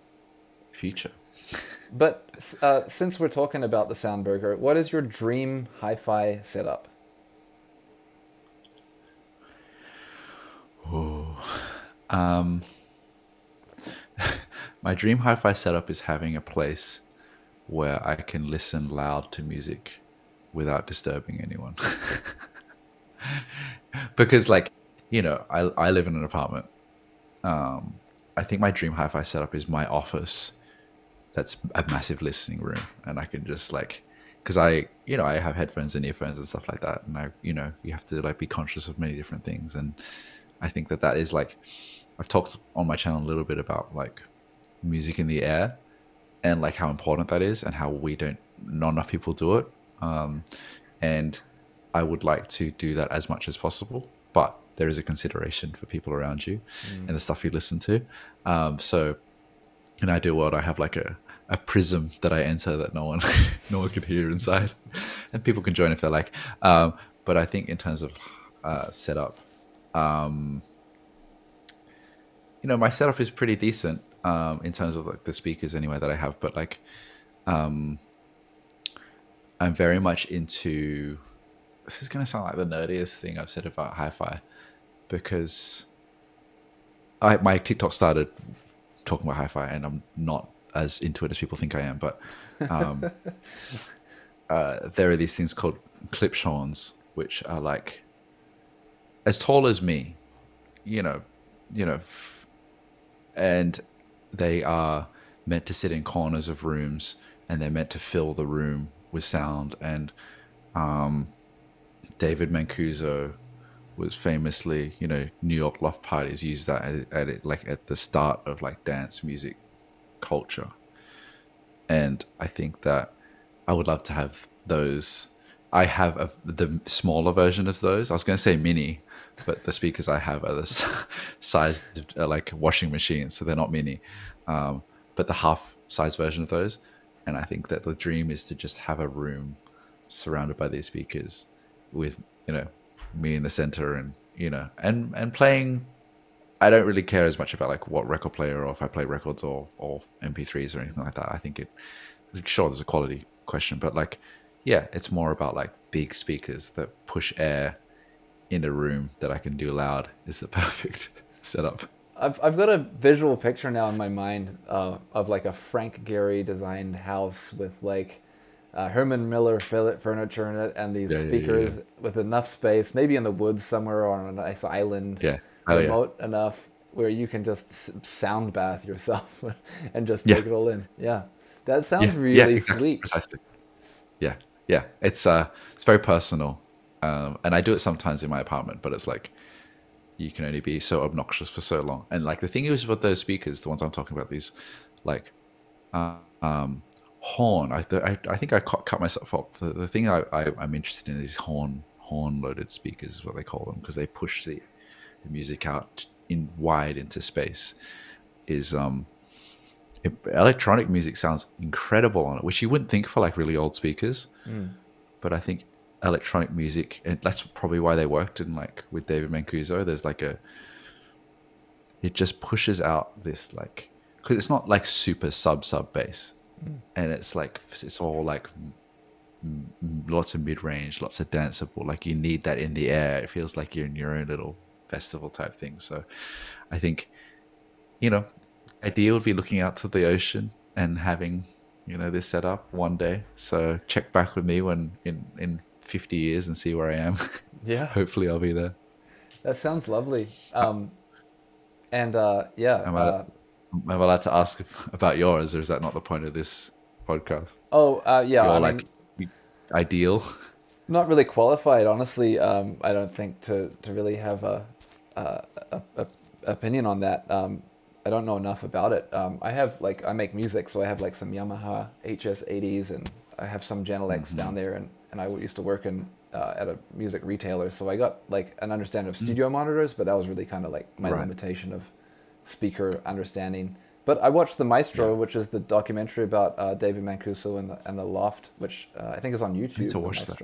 Future. But uh, since we're talking about the Soundburger, what is your dream hi-fi setup? Oh, Um, (laughs) my dream hi-fi setup is having a place where I can listen loud to music without disturbing anyone. (laughs) because, like, you know, I I live in an apartment. Um, I think my dream hi-fi setup is my office. That's a massive listening room, and I can just like, because I, you know, I have headphones and earphones and stuff like that, and I, you know, you have to like be conscious of many different things, and I think that that is like, I've talked on my channel a little bit about like music in the air, and like how important that is, and how we don't, not enough people do it, um, and I would like to do that as much as possible, but there is a consideration for people around you and the stuff you listen to. Um, so in ideal world, I have like a, a prism that I enter that no one (laughs) no one can hear inside, and people can join if they like. Um, but I think in terms of uh, setup, um, you know, my setup is pretty decent um, in terms of like the speakers anyway that I have. But like, um, I'm very much into. This is gonna sound like the nerdiest thing I've said about hi-fi, because I my TikTok started talking about hi-fi, and I'm not as into it as people think I am. But um, (laughs) uh, there are these things called Klipschorns, which are like as tall as me, you know, you know, f- and they are meant to sit in corners of rooms, and they're meant to fill the room with sound. And um, David Mancuso was famously, you know, New York loft parties use that at, at it like at the start of like dance music culture. And I think that I would love to have those. I have a, the smaller version of those. I was going to say mini, but the speakers I have are the s- (laughs) size uh, like washing machines, so they're not mini. Um, but the half size version of those. And I think that the dream is to just have a room surrounded by these speakers with, you know, me in the center and, you know, and, and playing I don't really care as much about like what record player or if I play records or or MP3s or anything like that. I think it sure there's a quality question, but like yeah, it's more about like big speakers that push air in a room that I can do loud is the (laughs) perfect setup. I've, I've got a visual picture now in my mind uh, of like a Frank Gehry designed house with like uh, Herman Miller furniture in it and these yeah, speakers yeah, yeah, with enough space, maybe in the woods somewhere or on a nice island, yeah. Oh, remote enough where you can just sound bath yourself (laughs) and just take it all in. Yeah, that sounds really exactly. sweet. Precisely. Yeah, yeah. It's uh, it's very personal, um, and I do it sometimes in my apartment, but it's like you can only be so obnoxious for so long. And like the thing is with those speakers, the ones I'm talking about, these like uh, um, horn. I, I, I think I cut myself off. The, the thing I, I am interested in is horn horn loaded speakers is what they call them because they push the, the music out in wide into space. Is um it, electronic music sounds incredible on it, which you wouldn't think for like really old speakers. Mm. But I think electronic music, and that's probably why they worked in like with David Mancuso. There's like a, it just pushes out this like, because it's not like super sub sub bass, mm. and it's like it's all like lots of mid range, lots of danceable. Like you need that in the air. It feels like you're in your own little festival type thing. So, I think, you know, ideal would be looking out to the ocean and having you know this set up one day. So check back with me when in in 50 years and see where I am. (laughs) Yeah. Hopefully I'll be there. That sounds lovely. Um, and uh, yeah. Am I, uh, am I allowed to ask if, about yours, or is that not the point of this podcast? Oh, uh, yeah. You're I like mean, ideal. Not really qualified, honestly. Um, I don't think to, to really have a, a, a, a opinion on that. Um, I don't know enough about it. Um, I have like I make music, so I have like some Yamaha HS80s, and I have some Genelecs mm-hmm. down there, and and I used to work in uh, at a music retailer, so I got like an understanding of mm. studio mm. monitors, but that was really kind of like my right. limitation of speaker understanding. But I watched the Maestro, yeah. which is the documentary about uh, David Mancuso and the and the Loft, which uh, I think is on YouTube. I need to watch that.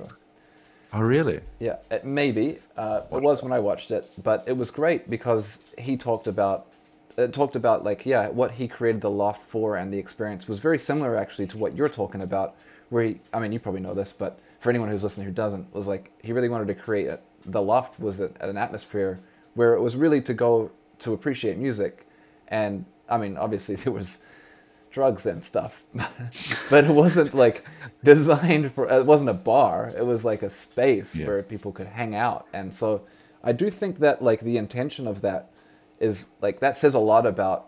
Oh, really? Yeah, it, maybe uh, it was when I watched it, but it was great because he talked about it talked about like yeah what he created the loft for and the experience was very similar actually to what you're talking about where he i mean you probably know this but for anyone who's listening who doesn't, was like he really wanted to create it. The loft was a, an atmosphere where it was really to go to appreciate music, and I mean, obviously (laughs) there was drugs and stuff, (laughs) but it wasn't like designed for. It wasn't a bar. It was like a space yeah. where people could hang out, and so I do think that like the intention of that is like that says a lot about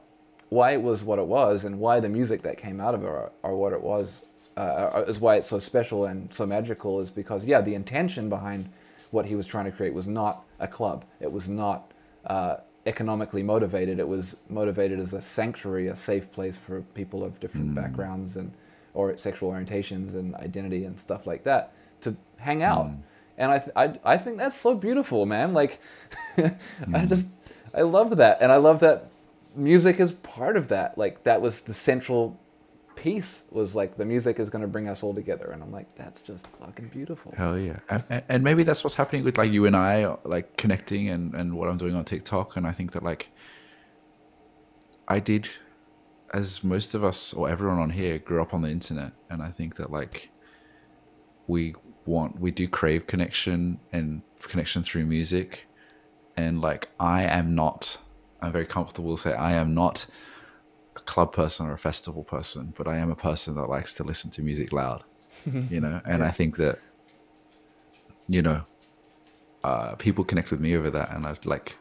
why it was what it was and why the music that came out of it are, are what it was uh, is why it's so special and so magical is because yeah the intention behind what he was trying to create was not a club it was not uh, economically motivated it was motivated as a sanctuary a safe place for people of different mm. backgrounds and or sexual orientations and identity and stuff like that to hang out mm. and I, th- I, I think that's so beautiful man like (laughs) mm. i just i love that and i love that music is part of that like that was the central piece was like the music is going to bring us all together. And i'm like that's just fucking beautiful. Hell yeah. And, and, maybe that's what's happening with like you and i like connecting and and what i'm doing on tiktok. And i think that like i did as most of us or everyone on here grew up on the internet. And i think that like we want we do crave connection and connection through music. And like i am not i'm very comfortable to say i am not a club person or a festival person, but I am a person that likes to listen to music loud, (laughs) you know. And yeah. I think that, you know, uh, people connect with me over that, and I like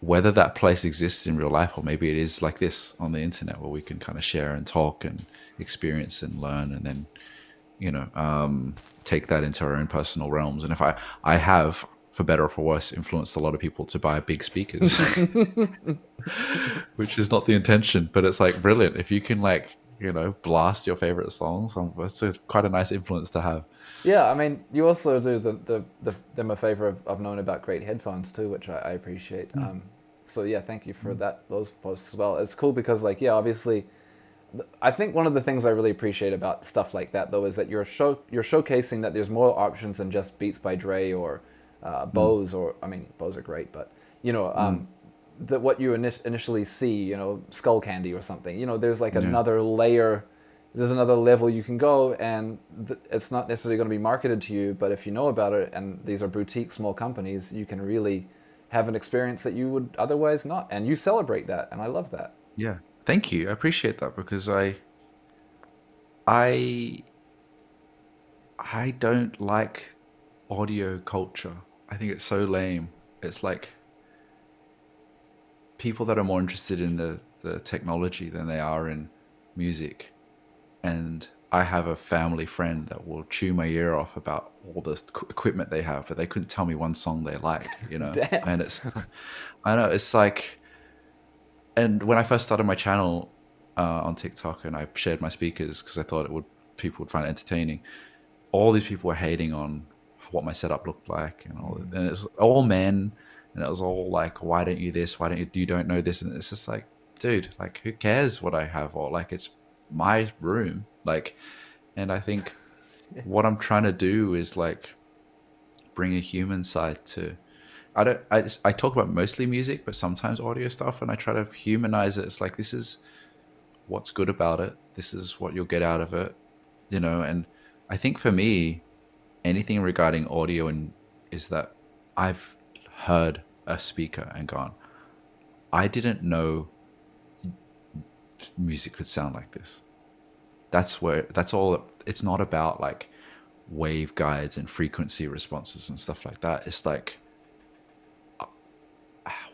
whether that place exists in real life or maybe it is like this on the internet where we can kind of share and talk and experience and learn, and then you know um, take that into our own personal realms. And if I I have for better or for worse, influenced a lot of people to buy big speakers, (laughs) which is not the intention, but it's like brilliant. If you can like, you know, blast your favorite songs, um, that's a, quite a nice influence to have. Yeah, I mean, you also do the, the, the them a favor of, of knowing about great headphones too, which I, I appreciate. Mm. Um, so yeah, thank you for mm. that those posts as well. It's cool because like yeah, obviously, I think one of the things I really appreciate about stuff like that though is that you're show you're showcasing that there's more options than just Beats by Dre or uh, Bose, mm. or I mean, Bose are great, but you know, um, mm. that what you ini- initially see, you know, Skullcandy or something. You know, there's like yeah. another layer. There's another level you can go, and th- it's not necessarily going to be marketed to you. But if you know about it, and these are boutique small companies, you can really have an experience that you would otherwise not, and you celebrate that, and I love that. Yeah, thank you. I appreciate that because I, I, I don't like audio culture. I think it's so lame. It's like people that are more interested in the the technology than they are in music, and I have a family friend that will chew my ear off about all the equipment they have, but they couldn't tell me one song they like, you know. (laughs) and it's, I know it's like, and when I first started my channel uh, on TikTok and I shared my speakers because I thought it would people would find it entertaining, all these people were hating on what my setup looked like and all, and it's all men, and it was all like, why don't you this? Why don't you? You don't know this? And it's just like, dude, like who cares what I have or like it's my room like, and I think (laughs) what I'm trying to do is like bring a human side to. I don't. I just, I talk about mostly music, but sometimes audio stuff, and I try to humanize it. It's like this is what's good about it. This is what you'll get out of it, you know. And I think for me, anything regarding audio and is that I've heard a speaker and gone, I didn't know music could sound like this. That's where that's all it's not about like wave guides and frequency responses and stuff like that. It's like uh,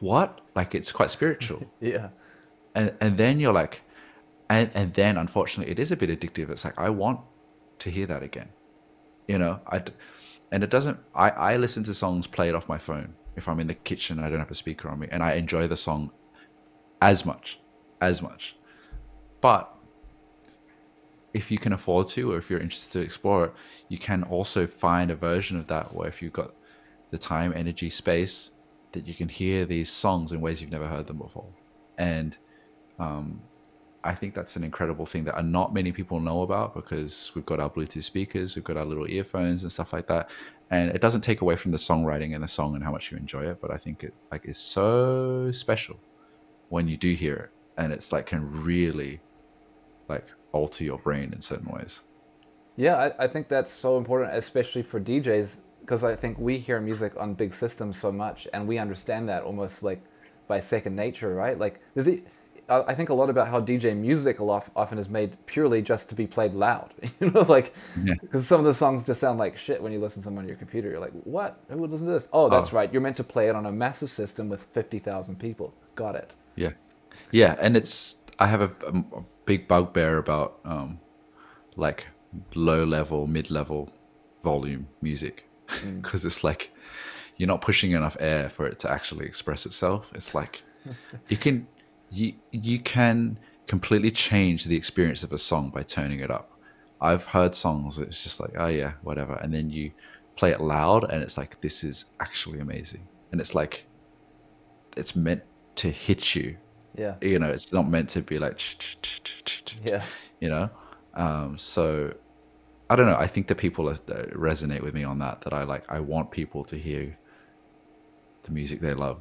what? Like it's quite spiritual. (laughs) Yeah. And and then you're like and and then unfortunately it is a bit addictive. It's like i want to hear that again you know i and it doesn't i i listen to songs played off my phone if i'm in the kitchen and i don't have a speaker on me and i enjoy the song as much as much but if you can afford to, or if you're interested to explore it, you can also find a version of that where if you've got the time, energy, space, that you can hear these songs in ways you've never heard them before. And um, I think that's an incredible thing that not many people know about because we've got our Bluetooth speakers, we've got our little earphones and stuff like that. And it doesn't take away from the songwriting and the song and how much you enjoy it, but I think it like is so special when you do hear it, and it's like can really like alter your brain in certain ways. Yeah, I, I think that's so important, especially for DJs, because I think we hear music on big systems so much, and we understand that almost like by second nature, right? Like, there's I think a lot about how DJ music a lot often is made purely just to be played loud. (laughs) you know, like because yeah. some of the songs just sound like shit when you listen to them on your computer. You're like, what? Who would listen to this? Oh, that's oh. right. You're meant to play it on a massive system with fifty thousand people. Got it. Yeah, yeah, and it's I have a, a big bugbear about um, like low level, mid level volume music because mm. (laughs) it's like you're not pushing enough air for it to actually express itself. It's like (laughs) you can you you can completely change the experience of a song by turning it up. I've heard songs that it's just like, oh yeah, whatever, and then you play it loud and it's like this is actually amazing. And it's like it's meant to hit you yeah. You know, it's not meant to be like, yeah. You know, um, so I don't know. I think that people that resonate with me on that. That I like. I want people to hear the music they love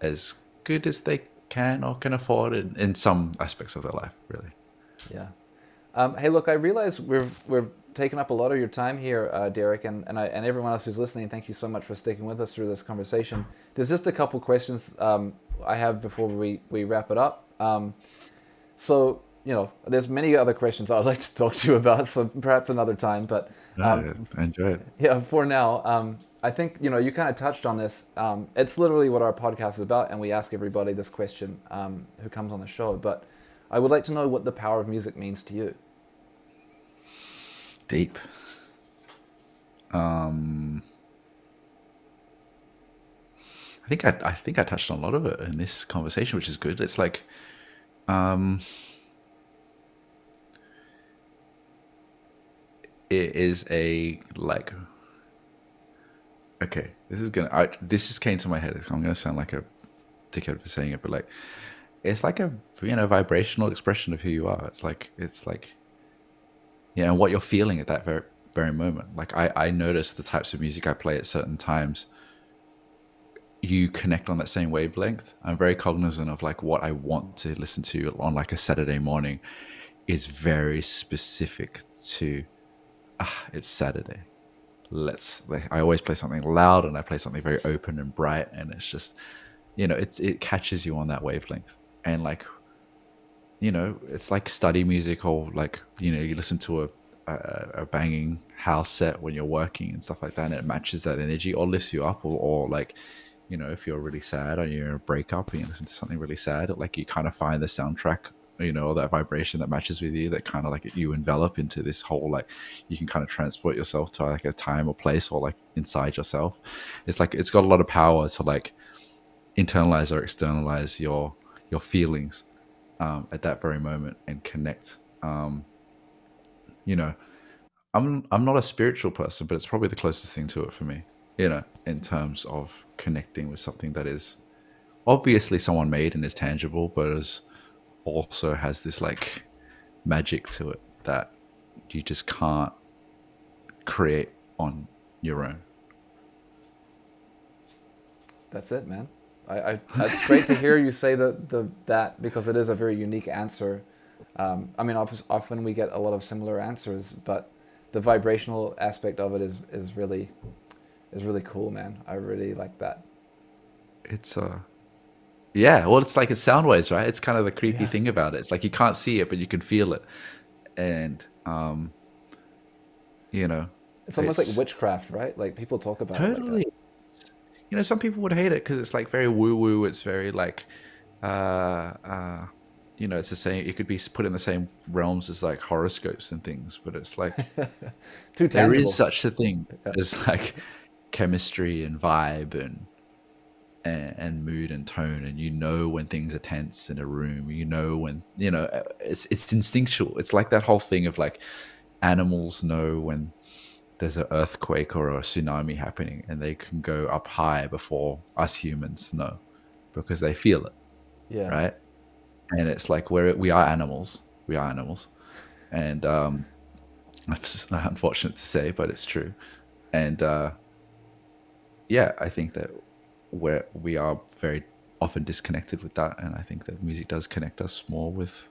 as good as they can or can afford in, in some aspects of their life. Really. Yeah. Um, hey, look, I realize we've, we're taking up a lot of your time here, uh, Derek, and and, I, and everyone else who's listening. Thank you so much for sticking with us through this conversation. There's just a couple questions um, I have before we, we wrap it up. Um, so, you know, there's many other questions I'd like to talk to you about, so perhaps another time. But um, I enjoy it. Yeah, for now, um, I think, you know, you kind of touched on this. Um, it's literally what our podcast is about, and we ask everybody this question um, who comes on the show. But I would like to know what the power of music means to you. Deep. Um, think I, I think I touched on a lot of it in this conversation, which is good. It's like, um, it is a like, okay, this is gonna. I, this just came to my head. I'm gonna sound like a dickhead for saying it, but like, it's like a you know vibrational expression of who you are. It's like it's like, you know, what you're feeling at that very very moment. Like I I notice the types of music I play at certain times you connect on that same wavelength. I'm very cognizant of like what I want to listen to on like a Saturday morning is very specific to ah, it's Saturday. Let's i always play something loud and i play something very open and bright and it's just you know it, it catches you on that wavelength. And like you know it's like study music or like you know you listen to a, a, a banging house set when you're working and stuff like that and it matches that energy or lifts you up or, or like you know if you're really sad or you're in a breakup and you listen to something really sad like you kind of find the soundtrack you know that vibration that matches with you that kind of like you envelop into this whole like you can kind of transport yourself to like a time or place or like inside yourself. It's like it's got a lot of power to like internalize or externalize your your feelings um, at that very moment and connect um, you know i'm i'm not a spiritual person but it's probably the closest thing to it for me you know in terms of connecting with something that is obviously someone made and is tangible but is also has this like magic to it that you just can't create on your own. That's it, man. I, I it's great to hear you say the, the that because it is a very unique answer. Um, I mean, often we get a lot of similar answers, but the vibrational aspect of it is is really is really cool, man. I really like that. It's uh yeah, well, it's like it's sound waves, right? It's kind of the creepy Yeah. thing about it. It's like you can't see it, but you can feel it, and um, you know, It's almost it's like witchcraft, right? Like people talk about it like totally. You know, some people would hate it because it's like very woo woo. It's very like, uh, uh, you know, it's the same. It could be put in the same realms as like horoscopes and things, but it's like (laughs) Too there such a thing Yeah. as like chemistry and vibe and, and and mood and tone and you know when things are tense in a room you know when you know uh, it's it's instinctual. It's like that whole thing of like animals know when there's an earthquake or a tsunami happening and they can go up high before us humans know because they feel it Yeah. right? And it's like we're we are animals. We are animals. And um (laughs) it's unfortunate to say but it's true. And uh yeah i think that we're we are very often disconnected with that and i think that music does connect us more with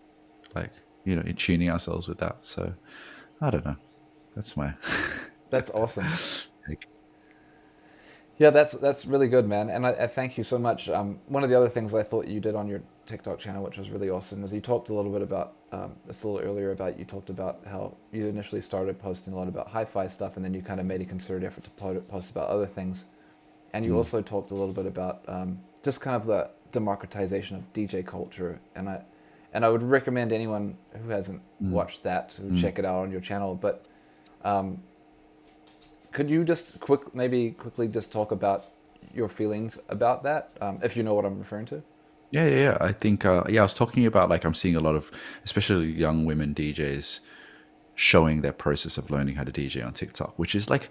like you know in tuning ourselves with that so i don't know that's my (laughs) That's awesome. Yeah, that's that's really good, man. And I, I thank you so much. Um, one of the other things I thought you did on your TikTok channel, which was really awesome, was you talked a little bit about um, just a little earlier about you talked about how you initially started posting a lot about hi-fi stuff, and then you kind of made a concerted effort to post about other things. And you Mm. also talked a little bit about um, just kind of the democratization of DJ culture, and I and I would recommend anyone who hasn't Mm. watched that to Mm. check it out on your channel. But um, could you just quick, maybe quickly just talk about your feelings about that, um, if you know what I'm referring to? Yeah, yeah, yeah. I think, uh, yeah, I was talking about like I'm seeing a lot of, especially young women DJs, showing their process of learning how to DJ on TikTok, which is like,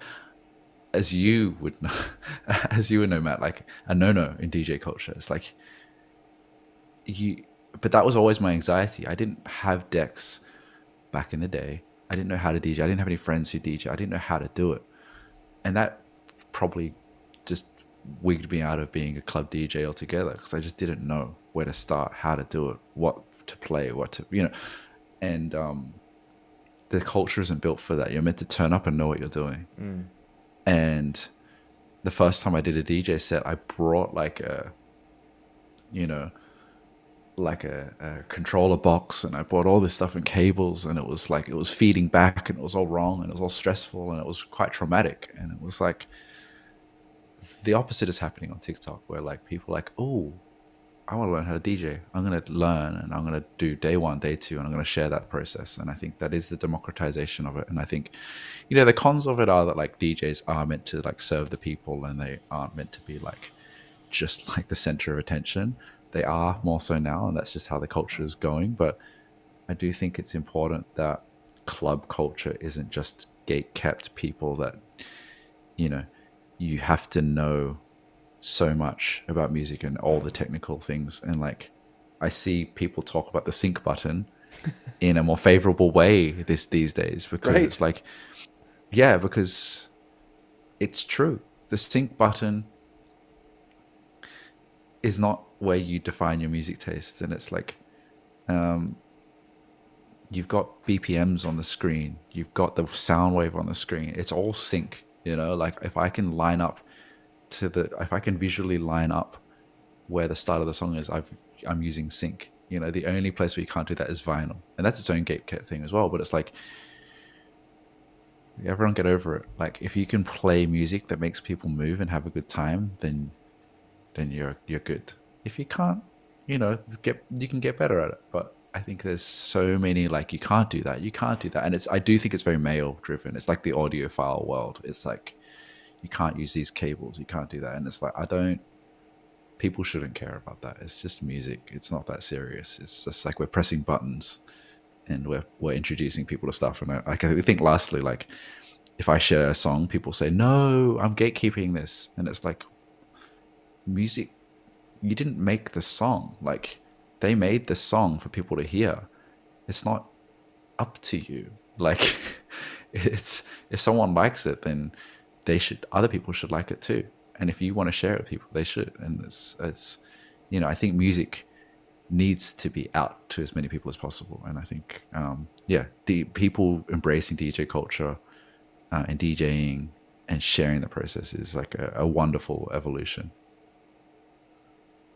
as you would know, (laughs) as you would know, Matt, like a no-no in DJ culture. It's like you, but that was always my anxiety. I didn't have decks back in the day. I didn't know how to DJ. I didn't have any friends who DJ. I didn't know how to do it, and that probably just wigged me out of being a club DJ altogether because I just didn't know where to start, how to do it, what to play, what to you know, and um, the culture isn't built for that. You're meant to turn up and know what you're doing. And the first time I did a DJ set, I brought like a, you know, like a, a controller box and I bought all this stuff and cables and it was like it was feeding back and it was all wrong and it was all stressful and it was quite traumatic. And it was like the opposite is happening on TikTok where like people like, oh, I want to learn how to DJ. I'm going to learn and I'm going to do day one, day two, and I'm going to share that process. And I think that is the democratization of it. And I think, you know, the cons of it are that like DJs are meant to like serve the people and they aren't meant to be like just (laughs) like the center of attention. They are more so now, and that's just how the culture is going. But I do think it's important that club culture isn't just gate kept people that, you know, you have to know so much about music and all the technical things. And like, I see people talk about the sync button (laughs) in a more favorable way this these days because Great. it's like, yeah, because it's true. The sync button is not where you define your music tastes and it's like, um, you've got BPMs on the screen, you've got the sound wave on the screen. It's all sync You know, like if I can line up to the, if I can visually line up where the start of the song is, I've, I'm using sync. You know, the only place where you can't do that is vinyl, and that's its own gatekeep thing as well. But it's like everyone get over it. Like if you can play music that makes people move and have a good time, then then you're you're good. If you can't, you know, get you can get better at it. But I think there's so many like you can't do that, you can't do that, and it's I do think it's very male driven. It's like the audiophile world. It's like you can't use these cables, you can't do that, and it's like I don't. People shouldn't care about that. It's just music. It's not that serious. It's just like we're pressing buttons and we're we're introducing people to stuff. And I, I think lastly, like if I share a song, people say, "No, I'm gatekeeping this," and it's like music. You didn't make the song. Like they made the song for people to hear. It's not up to you. Like (laughs) it's if someone likes it, then they should. Other people should like it too. And if you want to share it with people, they should. And it's it's you know I think music needs to be out to as many people as possible. And I think, um, yeah, the people embracing DJ culture uh, and DJing and sharing the process is like a, a, wonderful evolution.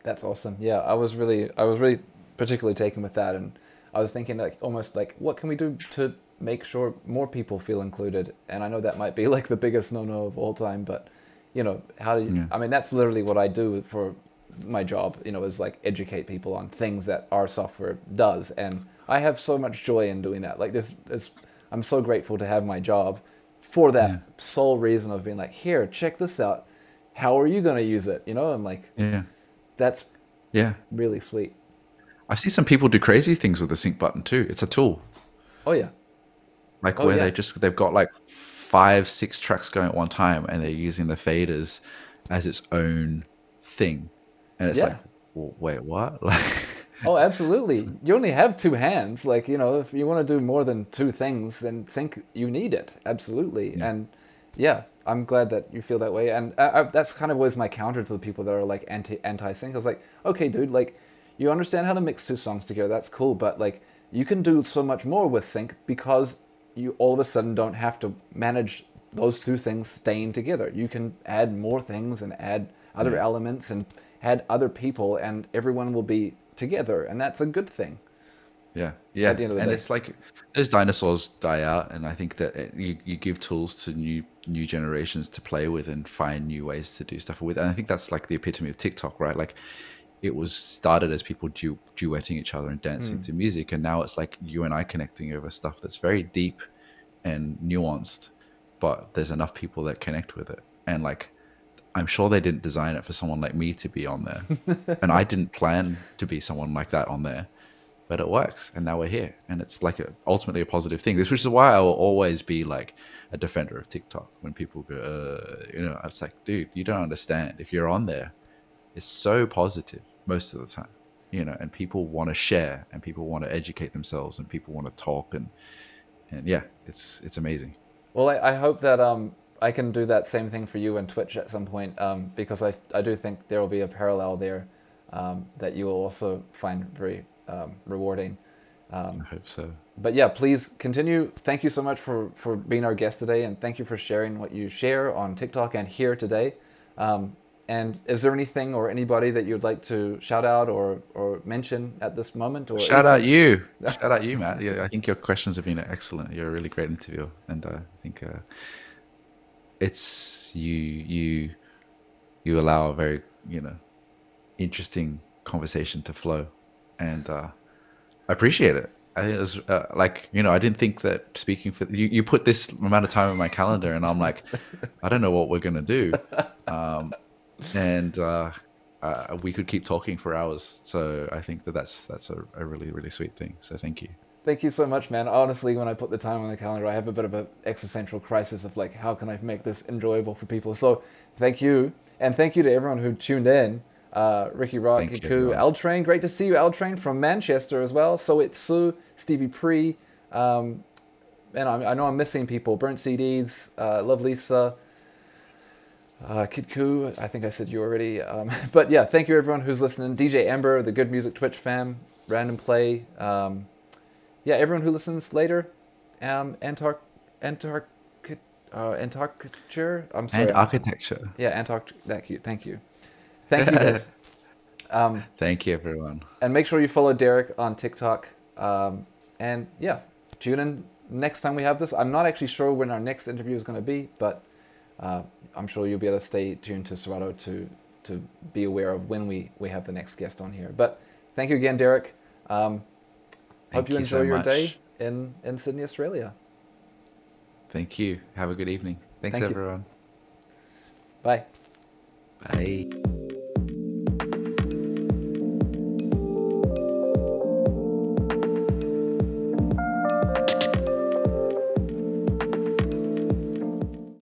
That's awesome. Yeah, I was really, I was really particularly taken with that, and I was thinking like almost like, what can we do to make sure more people feel included? And I know that might be (laughs) like the biggest no-no of all time, but you know, how do you? Yeah. I mean, that's literally what I do for my job, you know, is like educate people on things that our software does, and I have so much joy in doing that. Like this, it's, I'm so grateful to have my job for that yeah. sole reason of being like, here, check this out. How are you going to use it? You know, I'm like, yeah, that's yeah, really sweet. I see some people do crazy things with the sync button too. It's a tool. Oh yeah. Like oh, where yeah. they just they've got like five, six tracks going at one time, and they're using the faders as its own thing. And it's yeah. like well, wait what? (laughs) Like oh absolutely. You only have two hands. Like you know if you want to do more than two things then sync you need it. Absolutely. Yeah. and yeah i'm glad that you feel that way. And I, I, that's kind of was my counter to the people that are like anti anti sync i was like okay dude like you understand how to mix two songs together. That's cool. But like you can do so much more with sync because you all of a sudden don't have to manage those two things staying together you can add more things and add other yeah. elements and add other people and everyone will be together and that's a good thing yeah yeah and day. it's like as dinosaurs die out and i think that it, you, you give tools to new new generations to play with and find new ways to do stuff with and i think that's like the epitome of tiktok right like it was started as people du- duetting each other and dancing mm. to music and now it's like you and i connecting over stuff that's very deep and nuanced but there's enough people that connect with it and like I'm sure they didn't design it for someone like me to be on there. (laughs) and I didn't plan to be someone like that on there. But it works. And now we're here. And it's like a, ultimately a positive thing. This which is why I will always be like a defender of TikTok when people go, uh, you know, it's like, dude, you don't understand. If you're on there, it's so positive most of the time, you know, and people want to share and people want to educate themselves and people want to talk. And, and yeah, it's, it's amazing. Well, I, I hope that um, I can do that same thing for you and Twitch at some point um, because I, I do think there will be a parallel there um, that you will also find very um, rewarding. Um, I hope so. But yeah, please continue. Thank you so much for, for being our guest today and thank you for sharing what you share on TikTok and here today. Um, and is there anything or anybody that you'd like to shout out or, or mention at this moment? Or shout anything? out you, (laughs) shout out you, Matt. Yeah, I think your questions have been excellent. You're a really great interviewer, and uh, I think uh, it's you you you allow a very you know interesting conversation to flow, and uh, I appreciate it. I think it was uh, like you know I didn't think that speaking for you, you put this amount of time in my calendar, and I'm like, I don't know what we're gonna do, um, and uh, uh, we could keep talking for hours. So I think that that's that's a, a really really sweet thing. So thank you. Thank you so much, man. Honestly, when I put the time on the calendar, I have a bit of an existential crisis of like, how can I make this enjoyable for people? So, thank you, and thank you to everyone who tuned in. Uh, Ricky Rock, Hiku, L Train, great to see you, L Train from Manchester as well. So it's Sue, Stevie Pre, um, and I, I, know I'm missing people. Burnt CDs, uh, Love Lisa, uh, Kid Koo, I think I said you already. Um, (laughs) but yeah, thank you everyone who's listening. DJ Ember, the Good Music Twitch fam, Random Play. Um, yeah, everyone who listens later, um, Antark, uh, Antarcture. I'm sorry. And architecture. yeah, Antarctic. Thank you. Thank you. Thank you guys. (laughs) um, Thank you, everyone. and make sure you follow Derek on TikTok. Um, and yeah, tune in next time we have this. I'm not actually sure when our next interview is going to be, but uh, I'm sure you'll be able to stay tuned to Serato to to be aware of when we we have the next guest on here. But thank you again, Derek. Um, hope you you enjoy so your much. day in in Sydney, Australia. Thank you. Have a good evening. Thanks, Thank you. everyone. Bye. Bye.